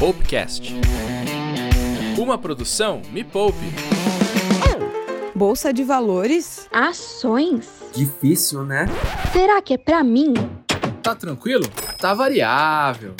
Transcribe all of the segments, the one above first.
Poupecast. Uma produção Me Poupe. Bolsa de valores? Ações? Difícil, né? Será que é pra mim? Tá tranquilo? Tá variável.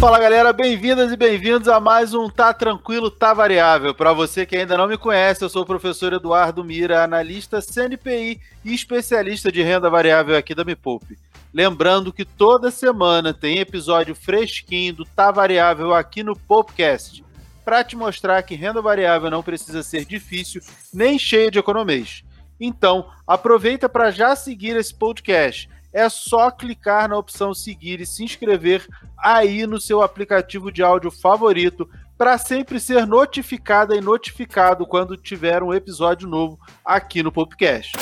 Fala galera, bem-vindas e bem-vindos a mais um Tá Tranquilo, Tá Variável. Para você que ainda não me conhece, eu sou o professor Eduardo Mira, analista CNPI e especialista de renda variável aqui da Me Poupe. Lembrando que toda semana tem episódio fresquinho do Tá Variável aqui no Popcast, para te mostrar que renda variável não precisa ser difícil nem cheia de economias. Então, aproveita para já seguir esse podcast é só clicar na opção seguir e se inscrever aí no seu aplicativo de áudio favorito para sempre ser notificada e notificado quando tiver um episódio novo aqui no podcast.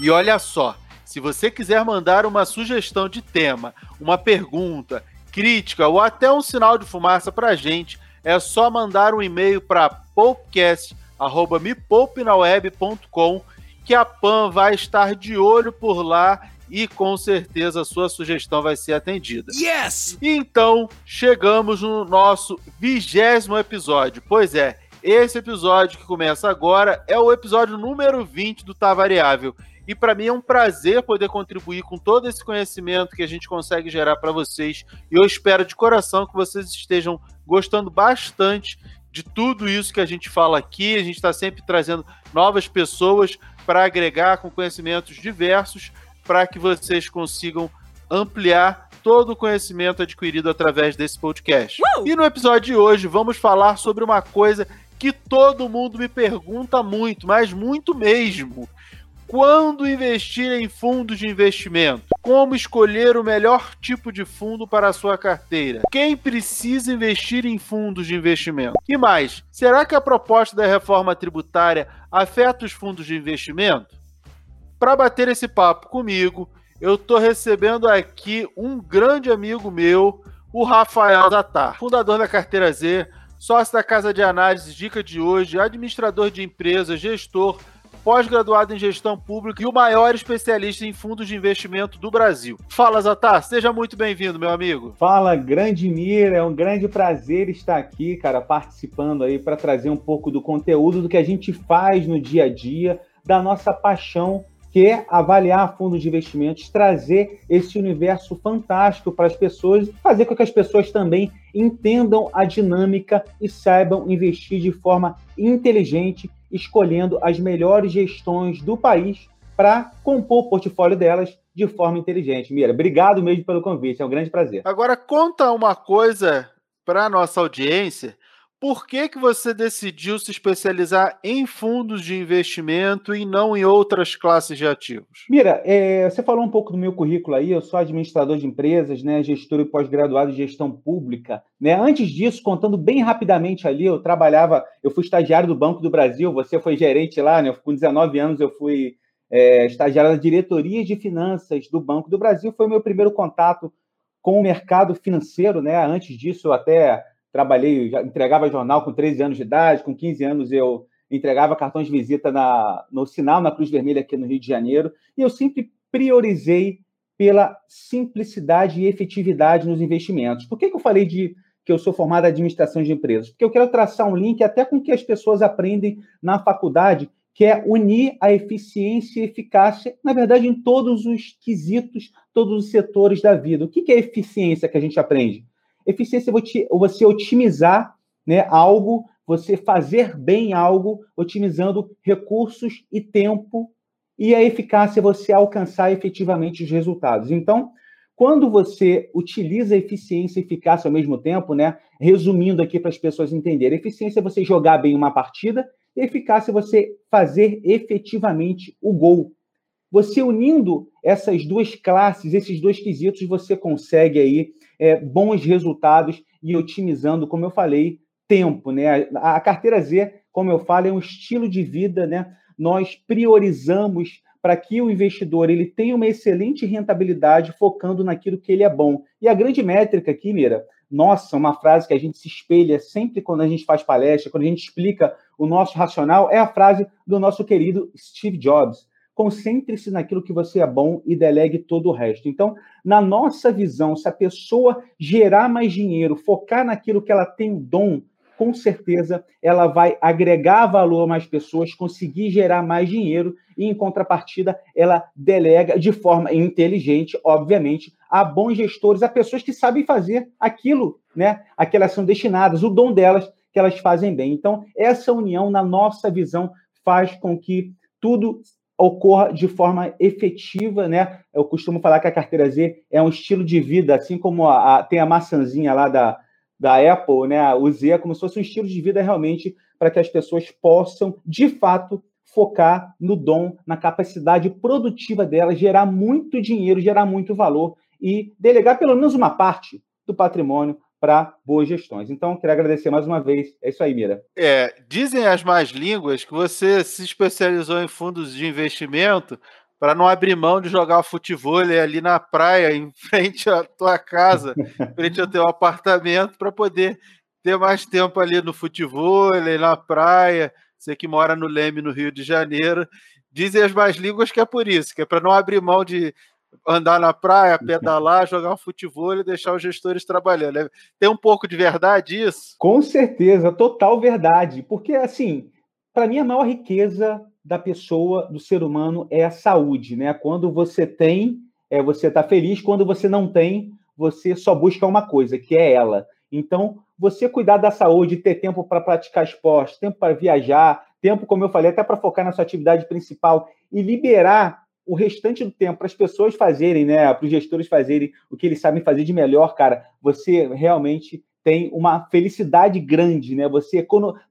E olha só, se você quiser mandar uma sugestão de tema, uma pergunta, crítica ou até um sinal de fumaça para a gente, é só mandar um e-mail para podcast@mepoupenaweb.com que a Pan vai estar de olho por lá e com certeza a sua sugestão vai ser atendida. Yes! Então, chegamos no nosso vigésimo episódio. Pois é, esse episódio que começa agora é o episódio número 20 do Tá Variável. E para mim é um prazer poder contribuir com todo esse conhecimento que a gente consegue gerar para vocês. E eu espero de coração que vocês estejam gostando bastante de tudo isso que a gente fala aqui. A gente está sempre trazendo novas pessoas para agregar com conhecimentos diversos para que vocês consigam ampliar todo o conhecimento adquirido através desse podcast. Uh! E no episódio de hoje vamos falar sobre uma coisa que todo mundo me pergunta muito, mas muito mesmo. Quando investir em fundos de investimento? Como escolher o melhor tipo de fundo para a sua carteira? Quem precisa investir em fundos de investimento? E mais, será que a proposta da reforma tributária afeta os fundos de investimento? Para bater esse papo comigo, eu estou recebendo aqui um grande amigo meu, o Rafael Zatar, fundador da Carteira Z, sócio da Casa de Análise Dica de hoje, administrador de empresas, gestor, pós-graduado em gestão pública e o maior especialista em fundos de investimento do Brasil. Fala, Zatar, seja muito bem-vindo, meu amigo. Fala, grande Mira, é um grande prazer estar aqui, cara, participando aí para trazer um pouco do conteúdo do que a gente faz no dia a dia, da nossa paixão que é avaliar fundos de investimentos, trazer esse universo fantástico para as pessoas fazer com que as pessoas também entendam a dinâmica e saibam investir de forma inteligente, escolhendo as melhores gestões do país para compor o portfólio delas de forma inteligente. Mira, obrigado mesmo pelo convite, é um grande prazer. Agora conta uma coisa para a nossa audiência por que, que você decidiu se especializar em fundos de investimento e não em outras classes de ativos? Mira, é, você falou um pouco do meu currículo aí, eu sou administrador de empresas, né, gestor e pós-graduado em gestão pública. Né? Antes disso, contando bem rapidamente ali, eu trabalhava, eu fui estagiário do Banco do Brasil, você foi gerente lá, né? Com 19 anos eu fui é, estagiário da diretoria de finanças do Banco do Brasil, foi o meu primeiro contato com o mercado financeiro, né? Antes disso, eu até trabalhei, entregava jornal com 13 anos de idade, com 15 anos eu entregava cartões de visita na, no sinal na Cruz Vermelha aqui no Rio de Janeiro, e eu sempre priorizei pela simplicidade e efetividade nos investimentos. Por que, que eu falei de que eu sou formado em administração de empresas? Porque eu quero traçar um link até com o que as pessoas aprendem na faculdade, que é unir a eficiência e eficácia, na verdade, em todos os quesitos, todos os setores da vida. O que é eficiência que a gente aprende? Eficiência é você otimizar né, algo, você fazer bem algo, otimizando recursos e tempo, e a eficácia é você alcançar efetivamente os resultados. Então, quando você utiliza eficiência e eficácia ao mesmo tempo, né, resumindo aqui para as pessoas entenderem, eficiência é você jogar bem uma partida, e eficácia é você fazer efetivamente o gol. Você unindo essas duas classes, esses dois quesitos, você consegue aí é, bons resultados e otimizando, como eu falei, tempo. Né? A, a carteira Z, como eu falo, é um estilo de vida. Né? Nós priorizamos para que o investidor ele tenha uma excelente rentabilidade focando naquilo que ele é bom. E a grande métrica aqui, Mira, nossa, uma frase que a gente se espelha sempre quando a gente faz palestra, quando a gente explica o nosso racional, é a frase do nosso querido Steve Jobs. Concentre-se naquilo que você é bom e delegue todo o resto. Então, na nossa visão, se a pessoa gerar mais dinheiro, focar naquilo que ela tem o dom, com certeza ela vai agregar valor a mais pessoas, conseguir gerar mais dinheiro e, em contrapartida, ela delega de forma inteligente, obviamente, a bons gestores, a pessoas que sabem fazer aquilo, né? Aquelas são destinadas, o dom delas que elas fazem bem. Então, essa união, na nossa visão, faz com que tudo ocorra de forma efetiva, né? Eu costumo falar que a carteira Z é um estilo de vida, assim como a, a, tem a maçãzinha lá da, da Apple, né? O Z é como se fosse um estilo de vida realmente para que as pessoas possam, de fato, focar no dom, na capacidade produtiva dela, gerar muito dinheiro, gerar muito valor e delegar pelo menos uma parte do patrimônio para boas gestões. Então, queria agradecer mais uma vez. É isso aí, Mira. É, dizem as más línguas que você se especializou em fundos de investimento para não abrir mão de jogar futebol ali na praia, em frente à tua casa, em frente ao teu apartamento, para poder ter mais tempo ali no futebol, na praia. Você que mora no Leme, no Rio de Janeiro. Dizem as más línguas que é por isso, que é para não abrir mão de andar na praia, pedalar, jogar um futebol e deixar os gestores trabalhando. É, tem um pouco de verdade isso? Com certeza, total verdade. Porque, assim, para mim, a maior riqueza da pessoa, do ser humano, é a saúde. Né? Quando você tem, é, você está feliz. Quando você não tem, você só busca uma coisa, que é ela. Então, você cuidar da saúde, ter tempo para praticar esporte, tempo para viajar, tempo, como eu falei, até para focar na sua atividade principal e liberar o restante do tempo para as pessoas fazerem, né, para os gestores fazerem o que eles sabem fazer de melhor, cara, você realmente tem uma felicidade grande, né? Você,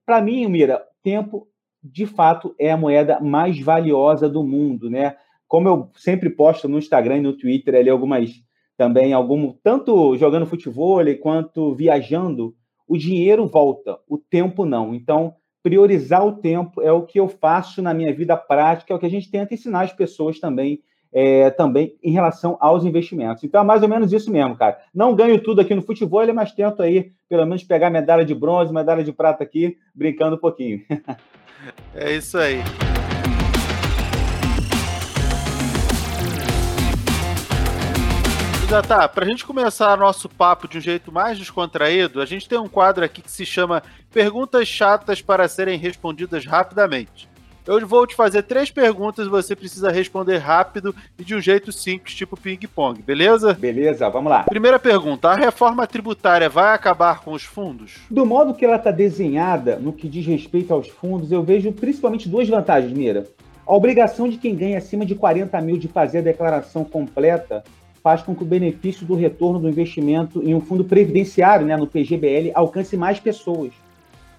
para mim, Mira, tempo de fato é a moeda mais valiosa do mundo, né? Como eu sempre posto no Instagram e no Twitter ali algumas também algum tanto jogando futebol quanto viajando, o dinheiro volta, o tempo não. Então, priorizar o tempo é o que eu faço na minha vida prática, é o que a gente tenta ensinar as pessoas também, é, também em relação aos investimentos. Então é mais ou menos isso mesmo, cara. Não ganho tudo aqui no futebol, mas tento aí, pelo menos, pegar medalha de bronze, medalha de prata aqui, brincando um pouquinho. é isso aí. Já tá, pra gente começar nosso papo de um jeito mais descontraído, a gente tem um quadro aqui que se chama Perguntas Chatas para serem respondidas rapidamente. Eu vou te fazer três perguntas e você precisa responder rápido e de um jeito simples, tipo ping-pong, beleza? Beleza, vamos lá. Primeira pergunta: a reforma tributária vai acabar com os fundos? Do modo que ela está desenhada no que diz respeito aos fundos, eu vejo principalmente duas vantagens, Mira. A obrigação de quem ganha acima de 40 mil de fazer a declaração completa faz com que o benefício do retorno do investimento em um fundo previdenciário, né, no PGBL, alcance mais pessoas.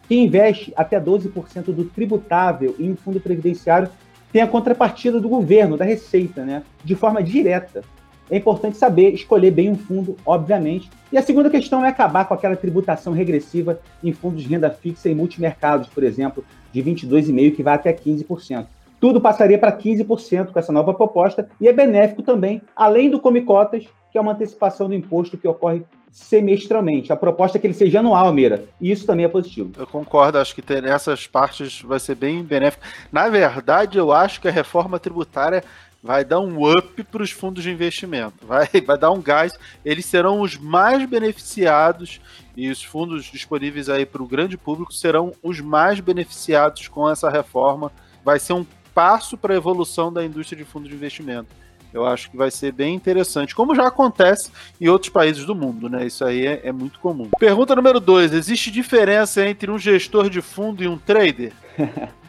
Quem investe até 12% do tributável em um fundo previdenciário tem a contrapartida do governo, da Receita, né, de forma direta. É importante saber escolher bem um fundo, obviamente. E a segunda questão é acabar com aquela tributação regressiva em fundos de renda fixa e multimercados, por exemplo, de 22,5% que vai até 15% tudo passaria para 15% com essa nova proposta e é benéfico também, além do Come Cotas, que é uma antecipação do imposto que ocorre semestralmente. A proposta é que ele seja anual, Mira, e isso também é positivo. Eu concordo, acho que ter essas partes vai ser bem benéfico. Na verdade, eu acho que a reforma tributária vai dar um up para os fundos de investimento, vai, vai dar um gás. Eles serão os mais beneficiados e os fundos disponíveis aí para o grande público serão os mais beneficiados com essa reforma. Vai ser um passo para a evolução da indústria de fundo de investimento. Eu acho que vai ser bem interessante, como já acontece em outros países do mundo, né? Isso aí é, é muito comum. Pergunta número dois: existe diferença entre um gestor de fundo e um trader?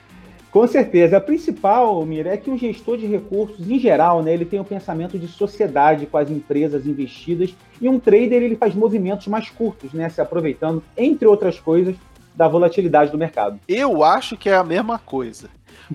Com certeza. A principal, Mira, é que o gestor de recursos, em geral, né, ele tem o um pensamento de sociedade com as empresas investidas, e um trader ele faz movimentos mais curtos, né, se aproveitando, entre outras coisas, da volatilidade do mercado. Eu acho que é a mesma coisa.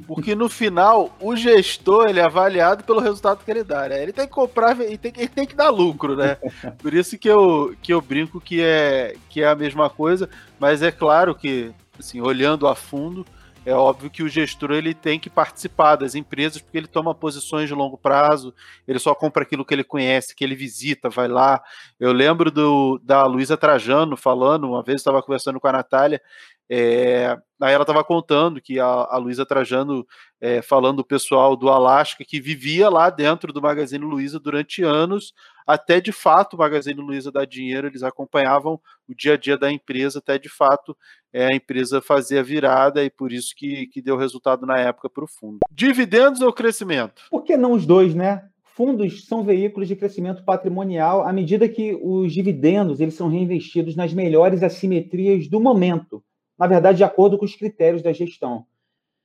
Porque no final, o gestor ele é avaliado pelo resultado que ele dá, né? Ele tem que comprar e tem, ele tem que dar lucro, né? Por isso que eu, que eu brinco que é, que é a mesma coisa, mas é claro que, assim, olhando a fundo, é óbvio que o gestor ele tem que participar das empresas porque ele toma posições de longo prazo, ele só compra aquilo que ele conhece, que ele visita, vai lá. Eu lembro do, da Luísa Trajano falando, uma vez estava conversando com a Natália, é, aí ela estava contando que a, a Luísa Trajano, é, falando do pessoal do Alasca, que vivia lá dentro do Magazine Luiza durante anos, até de fato o Magazine Luiza dar dinheiro, eles acompanhavam o dia a dia da empresa, até de fato é, a empresa fazia virada e por isso que, que deu resultado na época para o fundo. Dividendos ou crescimento? Por que não os dois, né? Fundos são veículos de crescimento patrimonial à medida que os dividendos eles são reinvestidos nas melhores assimetrias do momento na verdade, de acordo com os critérios da gestão.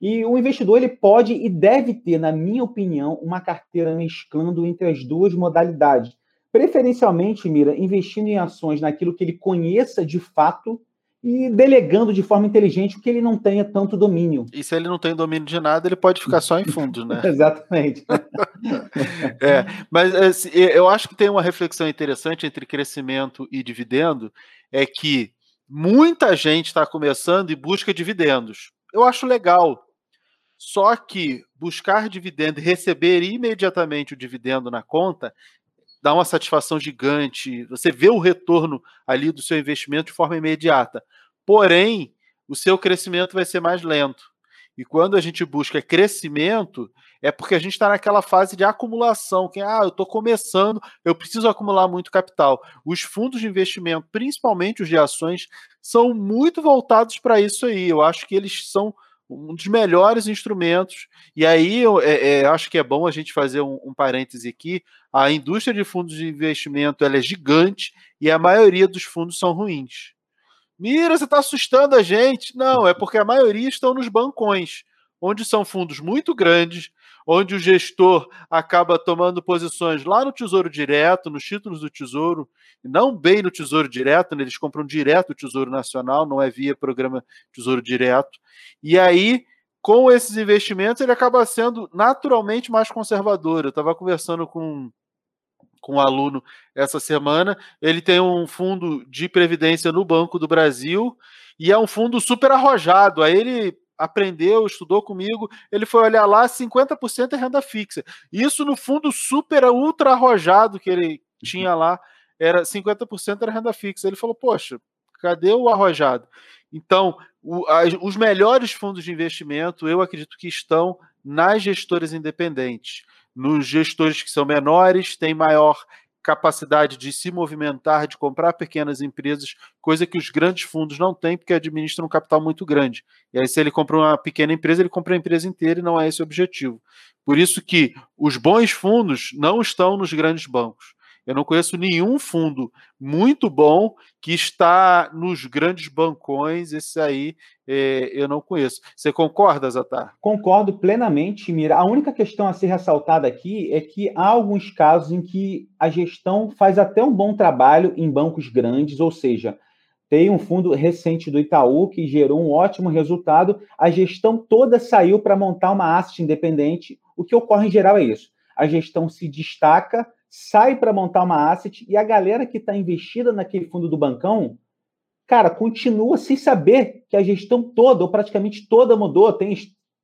E o investidor ele pode e deve ter, na minha opinião, uma carteira mesclando entre as duas modalidades. Preferencialmente, Mira, investindo em ações naquilo que ele conheça de fato e delegando de forma inteligente o que ele não tenha tanto domínio. E se ele não tem domínio de nada, ele pode ficar só em fundos, né? Exatamente. é, mas assim, eu acho que tem uma reflexão interessante entre crescimento e dividendo, é que Muita gente está começando e busca dividendos. Eu acho legal. Só que buscar dividendo e receber imediatamente o dividendo na conta dá uma satisfação gigante. Você vê o retorno ali do seu investimento de forma imediata. Porém, o seu crescimento vai ser mais lento. E quando a gente busca crescimento, é porque a gente está naquela fase de acumulação, que ah, eu estou começando, eu preciso acumular muito capital. Os fundos de investimento, principalmente os de ações, são muito voltados para isso aí. Eu acho que eles são um dos melhores instrumentos. E aí eu é, é, acho que é bom a gente fazer um, um parêntese aqui. A indústria de fundos de investimento ela é gigante e a maioria dos fundos são ruins. Mira, você está assustando a gente. Não, é porque a maioria estão nos bancões, onde são fundos muito grandes, onde o gestor acaba tomando posições lá no Tesouro Direto, nos títulos do Tesouro, não bem no Tesouro Direto, né? eles compram direto o Tesouro Nacional, não é via programa Tesouro Direto. E aí, com esses investimentos, ele acaba sendo naturalmente mais conservador. Eu estava conversando com com um aluno essa semana. Ele tem um fundo de previdência no Banco do Brasil e é um fundo super arrojado. Aí ele aprendeu, estudou comigo, ele foi olhar lá, 50% é renda fixa. Isso no fundo super ultra arrojado que ele tinha lá, era 50% era renda fixa. Ele falou: "Poxa, cadê o arrojado?" Então, o, os melhores fundos de investimento, eu acredito que estão nas gestoras independentes nos gestores que são menores, têm maior capacidade de se movimentar, de comprar pequenas empresas, coisa que os grandes fundos não têm, porque administram um capital muito grande. E aí, se ele compra uma pequena empresa, ele compra a empresa inteira e não é esse o objetivo. Por isso que os bons fundos não estão nos grandes bancos. Eu não conheço nenhum fundo muito bom que está nos grandes bancões. Esse aí eu não conheço. Você concorda, Zatar? Concordo plenamente, Mira. A única questão a ser ressaltada aqui é que há alguns casos em que a gestão faz até um bom trabalho em bancos grandes, ou seja, tem um fundo recente do Itaú que gerou um ótimo resultado. A gestão toda saiu para montar uma asset independente. O que ocorre em geral é isso. A gestão se destaca sai para montar uma asset e a galera que está investida naquele fundo do bancão, cara, continua sem saber que a gestão toda, ou praticamente toda, mudou. Tem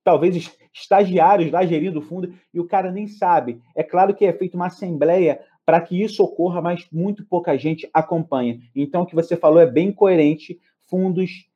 talvez estagiários lá gerindo o fundo e o cara nem sabe. É claro que é feita uma assembleia para que isso ocorra, mas muito pouca gente acompanha. Então, o que você falou é bem coerente. Fundos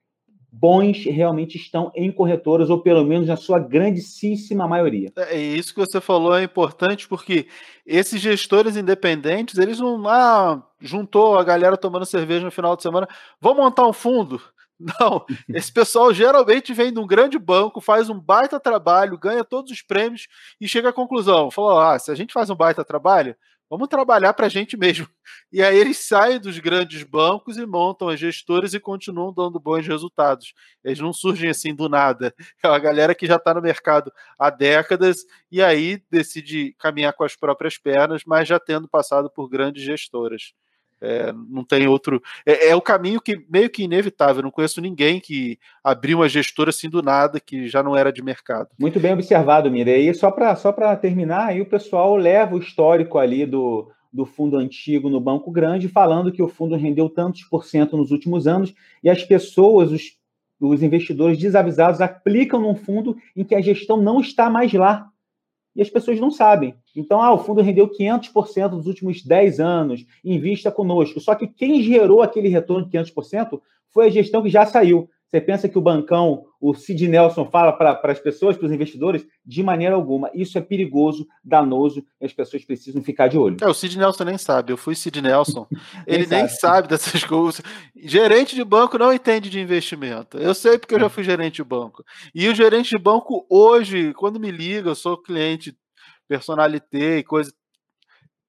bons realmente estão em corretoras, ou pelo menos na sua grandíssima maioria. É, é isso que você falou é importante, porque esses gestores independentes, eles não ah, juntou a galera tomando cerveja no final de semana, vão montar um fundo. Não, esse pessoal geralmente vem de um grande banco, faz um baita trabalho, ganha todos os prêmios e chega à conclusão. Falou: ah, se a gente faz um baita trabalho, Vamos trabalhar para a gente mesmo. E aí eles saem dos grandes bancos e montam as gestoras e continuam dando bons resultados. Eles não surgem assim do nada. É uma galera que já está no mercado há décadas e aí decide caminhar com as próprias pernas, mas já tendo passado por grandes gestoras. É, não tem outro. É, é, o caminho que meio que inevitável. não conheço ninguém que abriu uma gestora assim do nada que já não era de mercado. Muito bem observado, Mira. E só para só terminar, aí o pessoal leva o histórico ali do, do fundo antigo no Banco Grande, falando que o fundo rendeu tantos por cento nos últimos anos, e as pessoas, os os investidores desavisados aplicam num fundo em que a gestão não está mais lá. E as pessoas não sabem. Então, ah, o fundo rendeu 500% nos últimos 10 anos, invista conosco. Só que quem gerou aquele retorno de 500% foi a gestão que já saiu. Você pensa que o bancão, o Sid Nelson, fala para as pessoas, para os investidores? De maneira alguma. Isso é perigoso, danoso, e as pessoas precisam ficar de olho. É, o Sid Nelson nem sabe. Eu fui Sid Nelson. Ele nem, nem sabe. sabe dessas coisas. Gerente de banco não entende de investimento. Eu sei porque eu já fui gerente de banco. E o gerente de banco, hoje, quando me liga, eu sou cliente personalité e coisa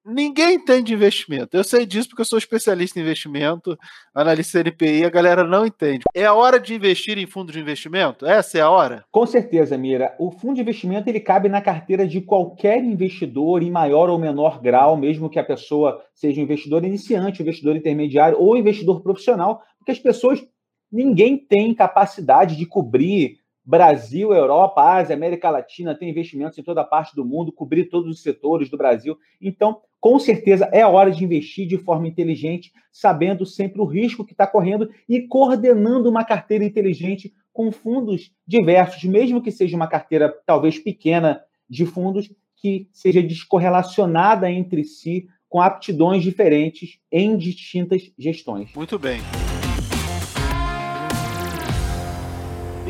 Ninguém entende investimento. Eu sei disso porque eu sou especialista em investimento, analista CNPI, a galera não entende. É a hora de investir em fundo de investimento? Essa é a hora? Com certeza, Mira. O fundo de investimento ele cabe na carteira de qualquer investidor em maior ou menor grau, mesmo que a pessoa seja um investidor iniciante, um investidor intermediário ou investidor profissional, porque as pessoas ninguém tem capacidade de cobrir Brasil, Europa, Ásia, América Latina, tem investimentos em toda parte do mundo, cobrir todos os setores do Brasil. Então, com certeza, é hora de investir de forma inteligente, sabendo sempre o risco que está correndo e coordenando uma carteira inteligente com fundos diversos, mesmo que seja uma carteira talvez pequena de fundos, que seja descorrelacionada entre si, com aptidões diferentes em distintas gestões. Muito bem.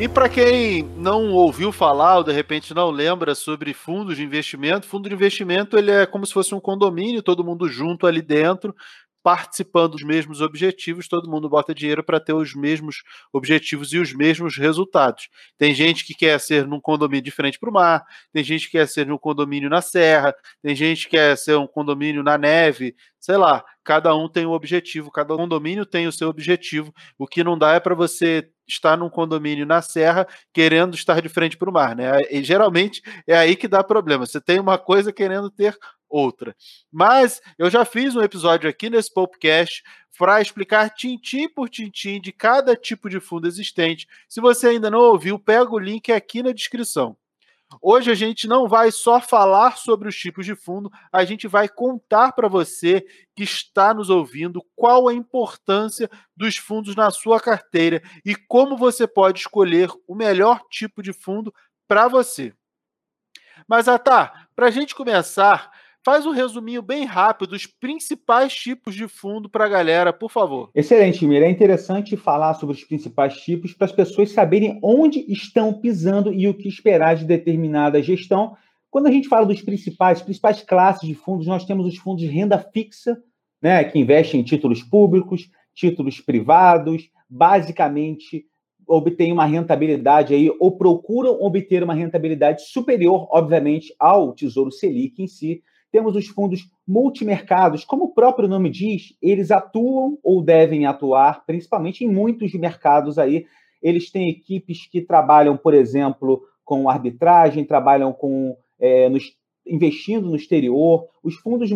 E para quem não ouviu falar ou de repente não lembra sobre fundos de investimento, fundo de investimento ele é como se fosse um condomínio, todo mundo junto ali dentro, participando dos mesmos objetivos, todo mundo bota dinheiro para ter os mesmos objetivos e os mesmos resultados. Tem gente que quer ser num condomínio de frente para o mar, tem gente que quer ser num condomínio na serra, tem gente que quer ser um condomínio na neve, sei lá, cada um tem um objetivo, cada condomínio tem o seu objetivo. O que não dá é para você estar num condomínio na serra querendo estar de frente para o mar, né? E geralmente é aí que dá problema. Você tem uma coisa querendo ter outra. Mas eu já fiz um episódio aqui nesse podcast para explicar tintim por tintim de cada tipo de fundo existente. Se você ainda não ouviu, pega o link aqui na descrição. Hoje a gente não vai só falar sobre os tipos de fundo, a gente vai contar para você que está nos ouvindo qual a importância dos fundos na sua carteira e como você pode escolher o melhor tipo de fundo para você. Mas, Atá, para a gente começar, Faz um resuminho bem rápido dos principais tipos de fundo para a galera, por favor. Excelente, Mira. É interessante falar sobre os principais tipos para as pessoas saberem onde estão pisando e o que esperar de determinada gestão. Quando a gente fala dos principais, principais classes de fundos, nós temos os fundos de renda fixa, né, que investem em títulos públicos, títulos privados, basicamente obtêm uma rentabilidade aí, ou procuram obter uma rentabilidade superior, obviamente, ao Tesouro Selic em si. Temos os fundos multimercados, como o próprio nome diz, eles atuam ou devem atuar, principalmente em muitos mercados aí. Eles têm equipes que trabalham, por exemplo, com arbitragem, trabalham com é, nos, investindo no exterior. Os fundos de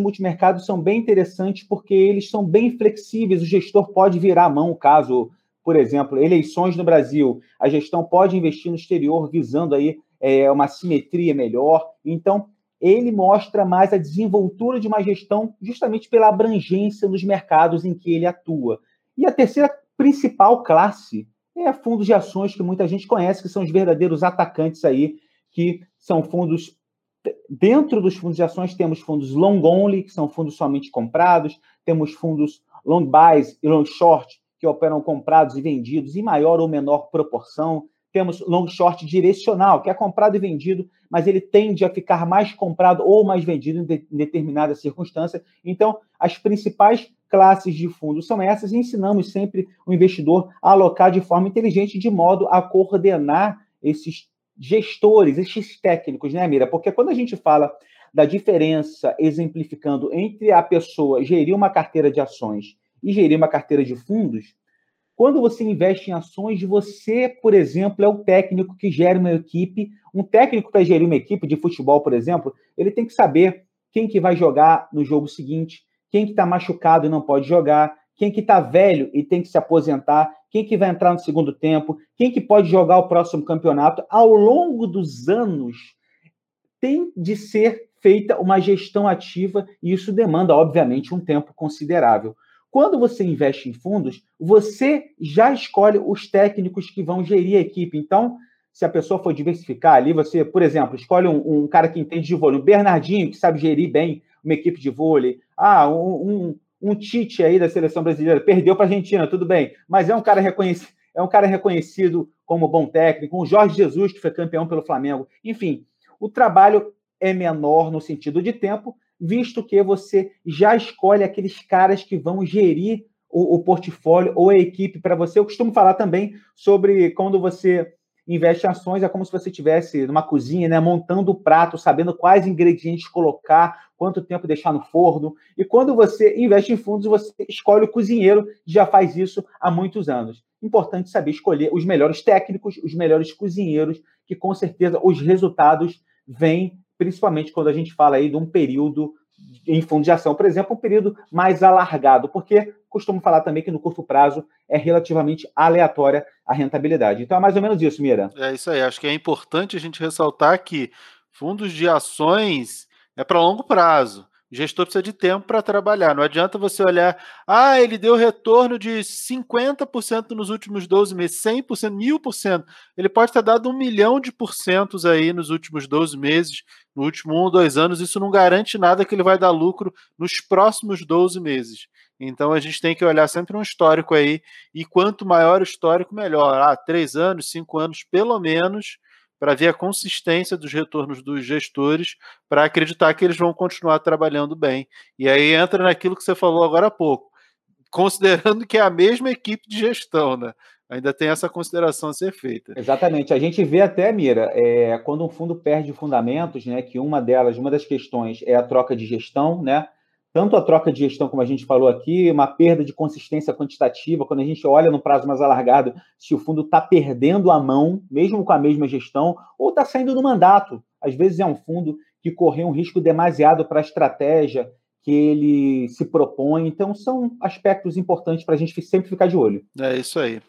são bem interessantes porque eles são bem flexíveis. O gestor pode virar a mão caso, por exemplo, eleições no Brasil, a gestão pode investir no exterior visando aí é, uma simetria melhor. Então, ele mostra mais a desenvoltura de uma gestão justamente pela abrangência nos mercados em que ele atua. E a terceira principal classe é fundos de ações que muita gente conhece, que são os verdadeiros atacantes aí, que são fundos dentro dos fundos de ações temos fundos long only, que são fundos somente comprados, temos fundos long buys e long short, que operam comprados e vendidos em maior ou menor proporção. Temos long short direcional, que é comprado e vendido, mas ele tende a ficar mais comprado ou mais vendido em, de, em determinada circunstância. Então, as principais classes de fundos são essas e ensinamos sempre o investidor a alocar de forma inteligente, de modo a coordenar esses gestores, esses técnicos, né, Mira? Porque quando a gente fala da diferença, exemplificando, entre a pessoa gerir uma carteira de ações e gerir uma carteira de fundos, quando você investe em ações, você, por exemplo, é o técnico que gera uma equipe. Um técnico para gerir uma equipe de futebol, por exemplo, ele tem que saber quem que vai jogar no jogo seguinte, quem que está machucado e não pode jogar, quem que está velho e tem que se aposentar, quem que vai entrar no segundo tempo, quem que pode jogar o próximo campeonato. Ao longo dos anos, tem de ser feita uma gestão ativa e isso demanda, obviamente, um tempo considerável. Quando você investe em fundos, você já escolhe os técnicos que vão gerir a equipe. Então, se a pessoa for diversificar ali, você, por exemplo, escolhe um, um cara que entende de vôlei, um Bernardinho, que sabe gerir bem uma equipe de vôlei, ah, um, um, um Tite aí da seleção brasileira, perdeu para a Argentina, tudo bem, mas é um cara reconhecido, é um cara reconhecido como bom técnico, um Jorge Jesus, que foi campeão pelo Flamengo. Enfim, o trabalho é menor no sentido de tempo, visto que você já escolhe aqueles caras que vão gerir o, o portfólio ou a equipe para você. Eu costumo falar também sobre quando você investe em ações, é como se você estivesse numa cozinha, né, montando o prato, sabendo quais ingredientes colocar, quanto tempo deixar no forno. E quando você investe em fundos, você escolhe o cozinheiro, já faz isso há muitos anos. Importante saber escolher os melhores técnicos, os melhores cozinheiros, que com certeza os resultados vêm principalmente quando a gente fala aí de um período em fundo de ação, por exemplo, um período mais alargado, porque costumo falar também que no curto prazo é relativamente aleatória a rentabilidade. Então é mais ou menos isso, Mira. É isso aí. Acho que é importante a gente ressaltar que fundos de ações é para longo prazo. O gestor precisa de tempo para trabalhar. Não adianta você olhar, ah, ele deu retorno de 50% nos últimos 12 meses, 100%, 1000%. Ele pode ter dado um milhão de porcentos aí nos últimos 12 meses, no último um dois anos. Isso não garante nada que ele vai dar lucro nos próximos 12 meses. Então a gente tem que olhar sempre um histórico aí, e quanto maior o histórico, melhor. Ah, três anos, cinco anos, pelo menos para ver a consistência dos retornos dos gestores, para acreditar que eles vão continuar trabalhando bem. E aí entra naquilo que você falou agora há pouco, considerando que é a mesma equipe de gestão, né? Ainda tem essa consideração a ser feita. Exatamente. A gente vê até, Mira, é, quando um fundo perde fundamentos, né? Que uma delas, uma das questões é a troca de gestão, né? Tanto a troca de gestão, como a gente falou aqui, uma perda de consistência quantitativa, quando a gente olha no prazo mais alargado, se o fundo está perdendo a mão, mesmo com a mesma gestão, ou está saindo do mandato. Às vezes é um fundo que correu um risco demasiado para a estratégia que ele se propõe. Então, são aspectos importantes para a gente sempre ficar de olho. É isso aí.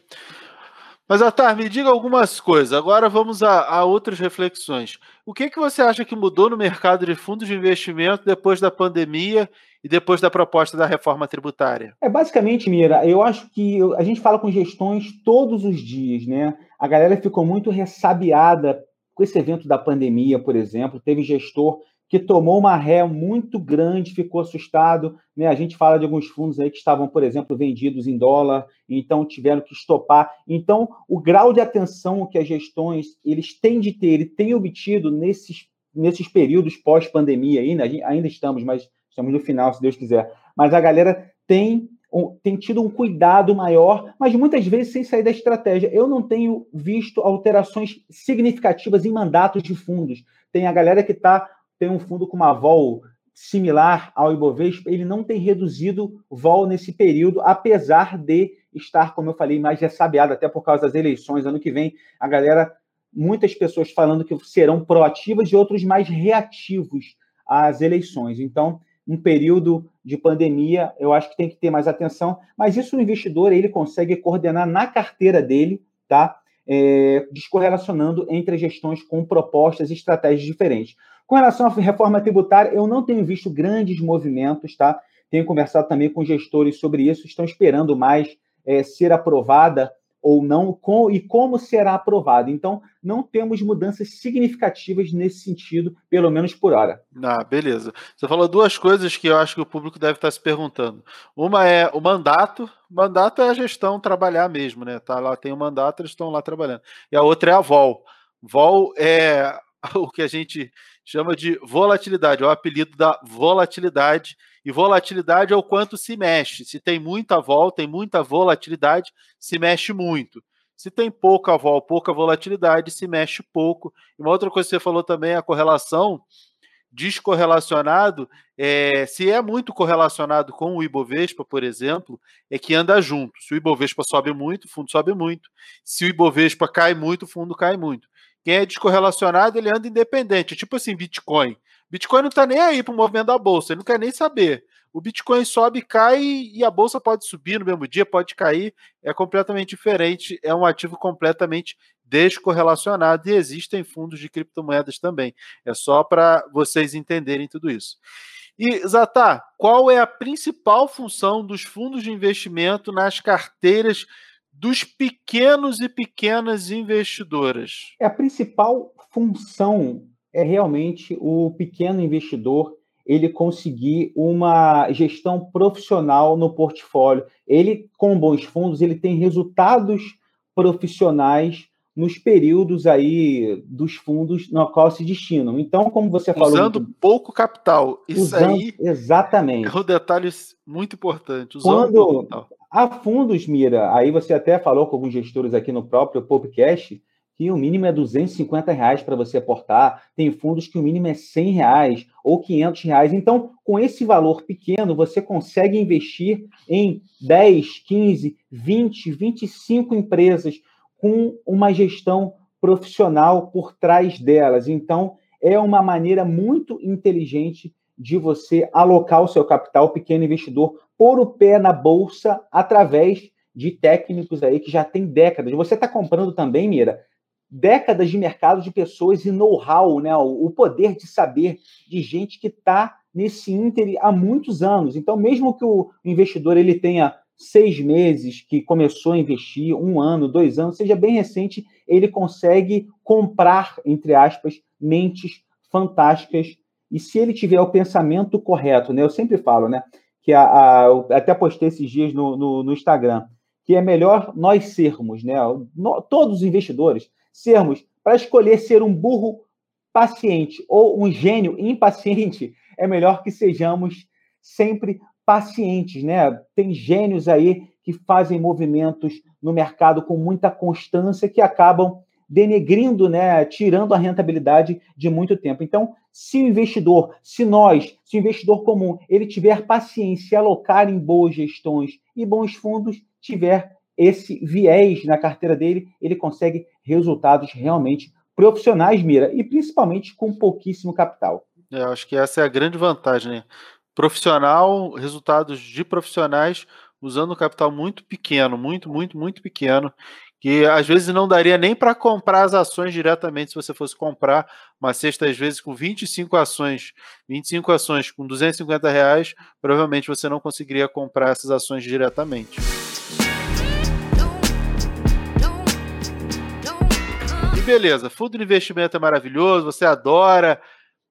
Mas, Atar, me diga algumas coisas. Agora vamos a, a, outras reflexões. O que, que você acha que mudou no mercado de fundos de investimento depois da pandemia e depois da proposta da reforma tributária? É basicamente, Mira, eu acho que a gente fala com gestões todos os dias, né? A galera ficou muito ressabiada com esse evento da pandemia, por exemplo. Teve gestor que tomou uma ré muito grande, ficou assustado. Né? A gente fala de alguns fundos aí que estavam, por exemplo, vendidos em dólar, então tiveram que estopar. Então, o grau de atenção que as gestões eles têm de ter e têm obtido nesses, nesses períodos pós-pandemia, ainda, ainda estamos, mas estamos no final, se Deus quiser. Mas a galera tem tem tido um cuidado maior, mas muitas vezes sem sair da estratégia. Eu não tenho visto alterações significativas em mandatos de fundos. Tem a galera que está tem um fundo com uma vol similar ao Ibovespa, ele não tem reduzido vol nesse período, apesar de estar, como eu falei, mais ressabiado, até por causa das eleições. Ano que vem, a galera, muitas pessoas falando que serão proativas e outros mais reativos às eleições. Então, um período de pandemia, eu acho que tem que ter mais atenção, mas isso o investidor ele consegue coordenar na carteira dele, tá? É, descorrelacionando entre gestões com propostas e estratégias diferentes. Com relação à reforma tributária, eu não tenho visto grandes movimentos, tá? Tenho conversado também com gestores sobre isso, estão esperando mais é, ser aprovada ou não, com, e como será aprovada. Então, não temos mudanças significativas nesse sentido, pelo menos por hora. Ah, beleza. Você falou duas coisas que eu acho que o público deve estar se perguntando. Uma é o mandato. Mandato é a gestão trabalhar mesmo, né? Tá lá, tem o um mandato, eles estão lá trabalhando. E a outra é a VOL. VOL é o que a gente chama de volatilidade, é o apelido da volatilidade. E volatilidade é o quanto se mexe. Se tem muita vol, tem muita volatilidade, se mexe muito. Se tem pouca vol, pouca volatilidade, se mexe pouco. E uma outra coisa que você falou também é a correlação. Descorrelacionado, é, se é muito correlacionado com o Ibovespa, por exemplo, é que anda junto. Se o Ibovespa sobe muito, o fundo sobe muito. Se o Ibovespa cai muito, o fundo cai muito. Quem é descorrelacionado, ele anda independente. Tipo assim, Bitcoin. Bitcoin não está nem aí para o movimento da bolsa, ele não quer nem saber. O Bitcoin sobe, cai e a bolsa pode subir no mesmo dia, pode cair. É completamente diferente, é um ativo completamente descorrelacionado e existem fundos de criptomoedas também. É só para vocês entenderem tudo isso. E, Zatá, qual é a principal função dos fundos de investimento nas carteiras dos pequenos e pequenas investidoras? É a principal função é realmente o pequeno investidor ele conseguir uma gestão profissional no portfólio. Ele, com bons fundos, ele tem resultados profissionais nos períodos aí dos fundos no qual se destinam. Então, como você falou... Usando pouco capital. Isso usando, aí exatamente. é um detalhe muito importante. Usando Quando há fundos, Mira, aí você até falou com alguns gestores aqui no próprio podcast, que o mínimo é 250 reais para você aportar. Tem fundos que o mínimo é 100 reais ou 500 reais. Então, com esse valor pequeno, você consegue investir em 10, 15, 20, 25 empresas com uma gestão profissional por trás delas. Então, é uma maneira muito inteligente de você alocar o seu capital, pequeno investidor, pôr o pé na bolsa através de técnicos aí que já tem décadas. Você está comprando também, Mira, décadas de mercado de pessoas e know-how, né? o poder de saber de gente que está nesse ínter há muitos anos. Então, mesmo que o investidor ele tenha seis meses que começou a investir, um ano, dois anos, seja bem recente, ele consegue comprar, entre aspas, mentes fantásticas. E se ele tiver o pensamento correto, né? Eu sempre falo, né? Que a, a até postei esses dias no, no, no, Instagram, que é melhor nós sermos, né? No, todos os investidores, sermos, para escolher ser um burro paciente ou um gênio impaciente, é melhor que sejamos sempre pacientes, né? Tem gênios aí que fazem movimentos no mercado com muita constância que acabam denegrindo, né, tirando a rentabilidade de muito tempo. Então, se o investidor, se nós, se o investidor comum, ele tiver paciência e alocar em boas gestões e bons fundos, tiver esse viés na carteira dele, ele consegue resultados realmente profissionais, mira, e principalmente com pouquíssimo capital. É, acho que essa é a grande vantagem, né? profissional, resultados de profissionais usando um capital muito pequeno, muito, muito, muito pequeno, que às vezes não daria nem para comprar as ações diretamente se você fosse comprar uma cesta, às vezes com 25 ações, 25 ações com 250 reais, provavelmente você não conseguiria comprar essas ações diretamente. E beleza, fundo de investimento é maravilhoso, você adora,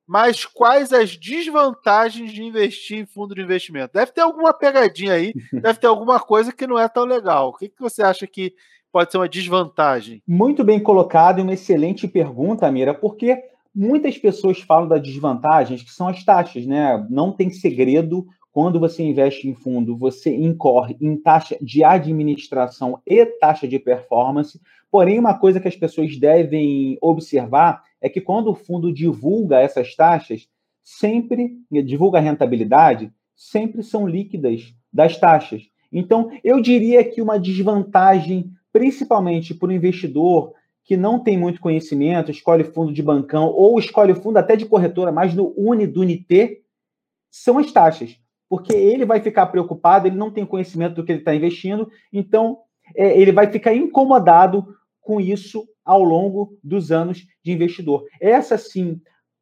mas quais as desvantagens de investir em fundo de investimento? Deve ter alguma pegadinha aí, deve ter alguma coisa que não é tão legal. O que, que você acha que pode ser uma desvantagem? Muito bem colocado e uma excelente pergunta, Mira, porque muitas pessoas falam das desvantagens, que são as taxas, né? Não tem segredo quando você investe em fundo, você incorre em taxa de administração e taxa de performance. Porém, uma coisa que as pessoas devem observar é que quando o fundo divulga essas taxas, sempre divulga a rentabilidade, sempre são líquidas das taxas. Então, eu diria que uma desvantagem, principalmente para o investidor que não tem muito conhecimento, escolhe fundo de bancão ou escolhe fundo até de corretora, mas no Uni do Unité, são as taxas. Porque ele vai ficar preocupado, ele não tem conhecimento do que ele está investindo, então é, ele vai ficar incomodado com isso ao longo dos anos de investidor. Essa sim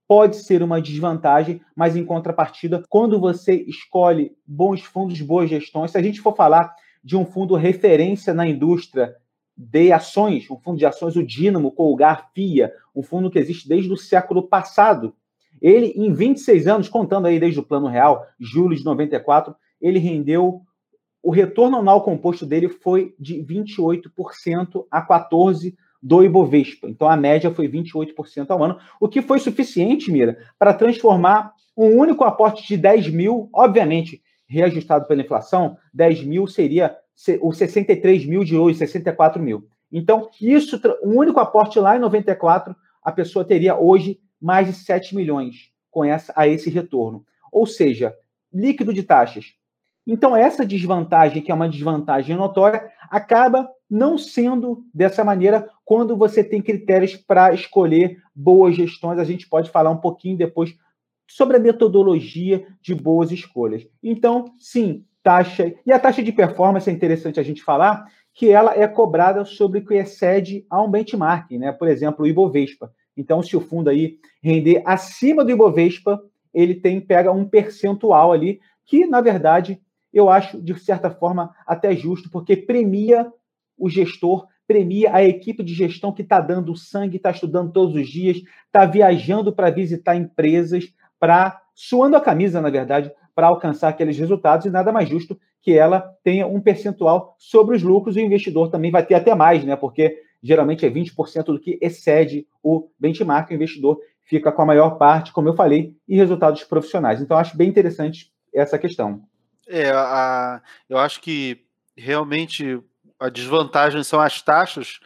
pode ser uma desvantagem, mas em contrapartida, quando você escolhe bons fundos, boas gestões, se a gente for falar de um fundo referência na indústria de ações, um fundo de ações, o Dínamo, Colgar, FIA, um fundo que existe desde o século passado. Ele, em 26 anos, contando aí desde o Plano Real, julho de 94, ele rendeu o retorno anual composto dele foi de 28% a 14% do Ibovespa. Então a média foi 28% ao ano, o que foi suficiente, Mira, para transformar um único aporte de 10 mil, obviamente, reajustado pela inflação, 10 mil seria o 63 mil de hoje, 64 mil. Então, isso, um único aporte lá em 94, a pessoa teria hoje mais de 7 milhões com essa, a esse retorno. Ou seja, líquido de taxas, então, essa desvantagem, que é uma desvantagem notória, acaba não sendo dessa maneira quando você tem critérios para escolher boas gestões. A gente pode falar um pouquinho depois sobre a metodologia de boas escolhas. Então, sim, taxa. E a taxa de performance é interessante a gente falar que ela é cobrada sobre o que excede a um benchmark, né? Por exemplo, o Ibovespa. Então, se o fundo aí render acima do Ibovespa, ele tem pega um percentual ali que, na verdade, eu acho de certa forma até justo, porque premia o gestor, premia a equipe de gestão que está dando sangue, está estudando todos os dias, está viajando para visitar empresas, para suando a camisa, na verdade, para alcançar aqueles resultados, e nada mais justo que ela tenha um percentual sobre os lucros, e o investidor também vai ter até mais, né? Porque geralmente é 20% do que excede o benchmark, o investidor fica com a maior parte, como eu falei, e resultados profissionais. Então, acho bem interessante essa questão. É, a, eu acho que realmente a desvantagem são as taxas,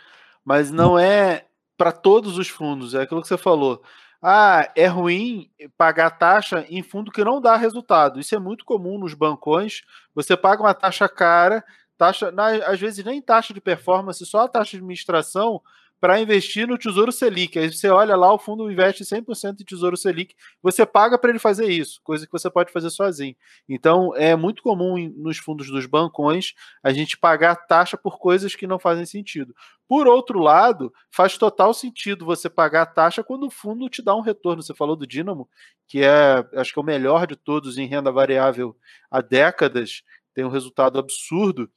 mas não é para todos os fundos, é aquilo que você falou. Ah, é ruim pagar taxa em fundo que não dá resultado. Isso é muito comum nos bancões. Você paga uma taxa cara, taxa, às vezes nem taxa de performance, só a taxa de administração para investir no Tesouro Selic. Aí você olha lá, o fundo investe 100% em Tesouro Selic, você paga para ele fazer isso, coisa que você pode fazer sozinho. Então, é muito comum nos fundos dos bancões a gente pagar taxa por coisas que não fazem sentido. Por outro lado, faz total sentido você pagar taxa quando o fundo te dá um retorno. Você falou do Dínamo, que é, acho que é o melhor de todos em renda variável há décadas, tem um resultado absurdo.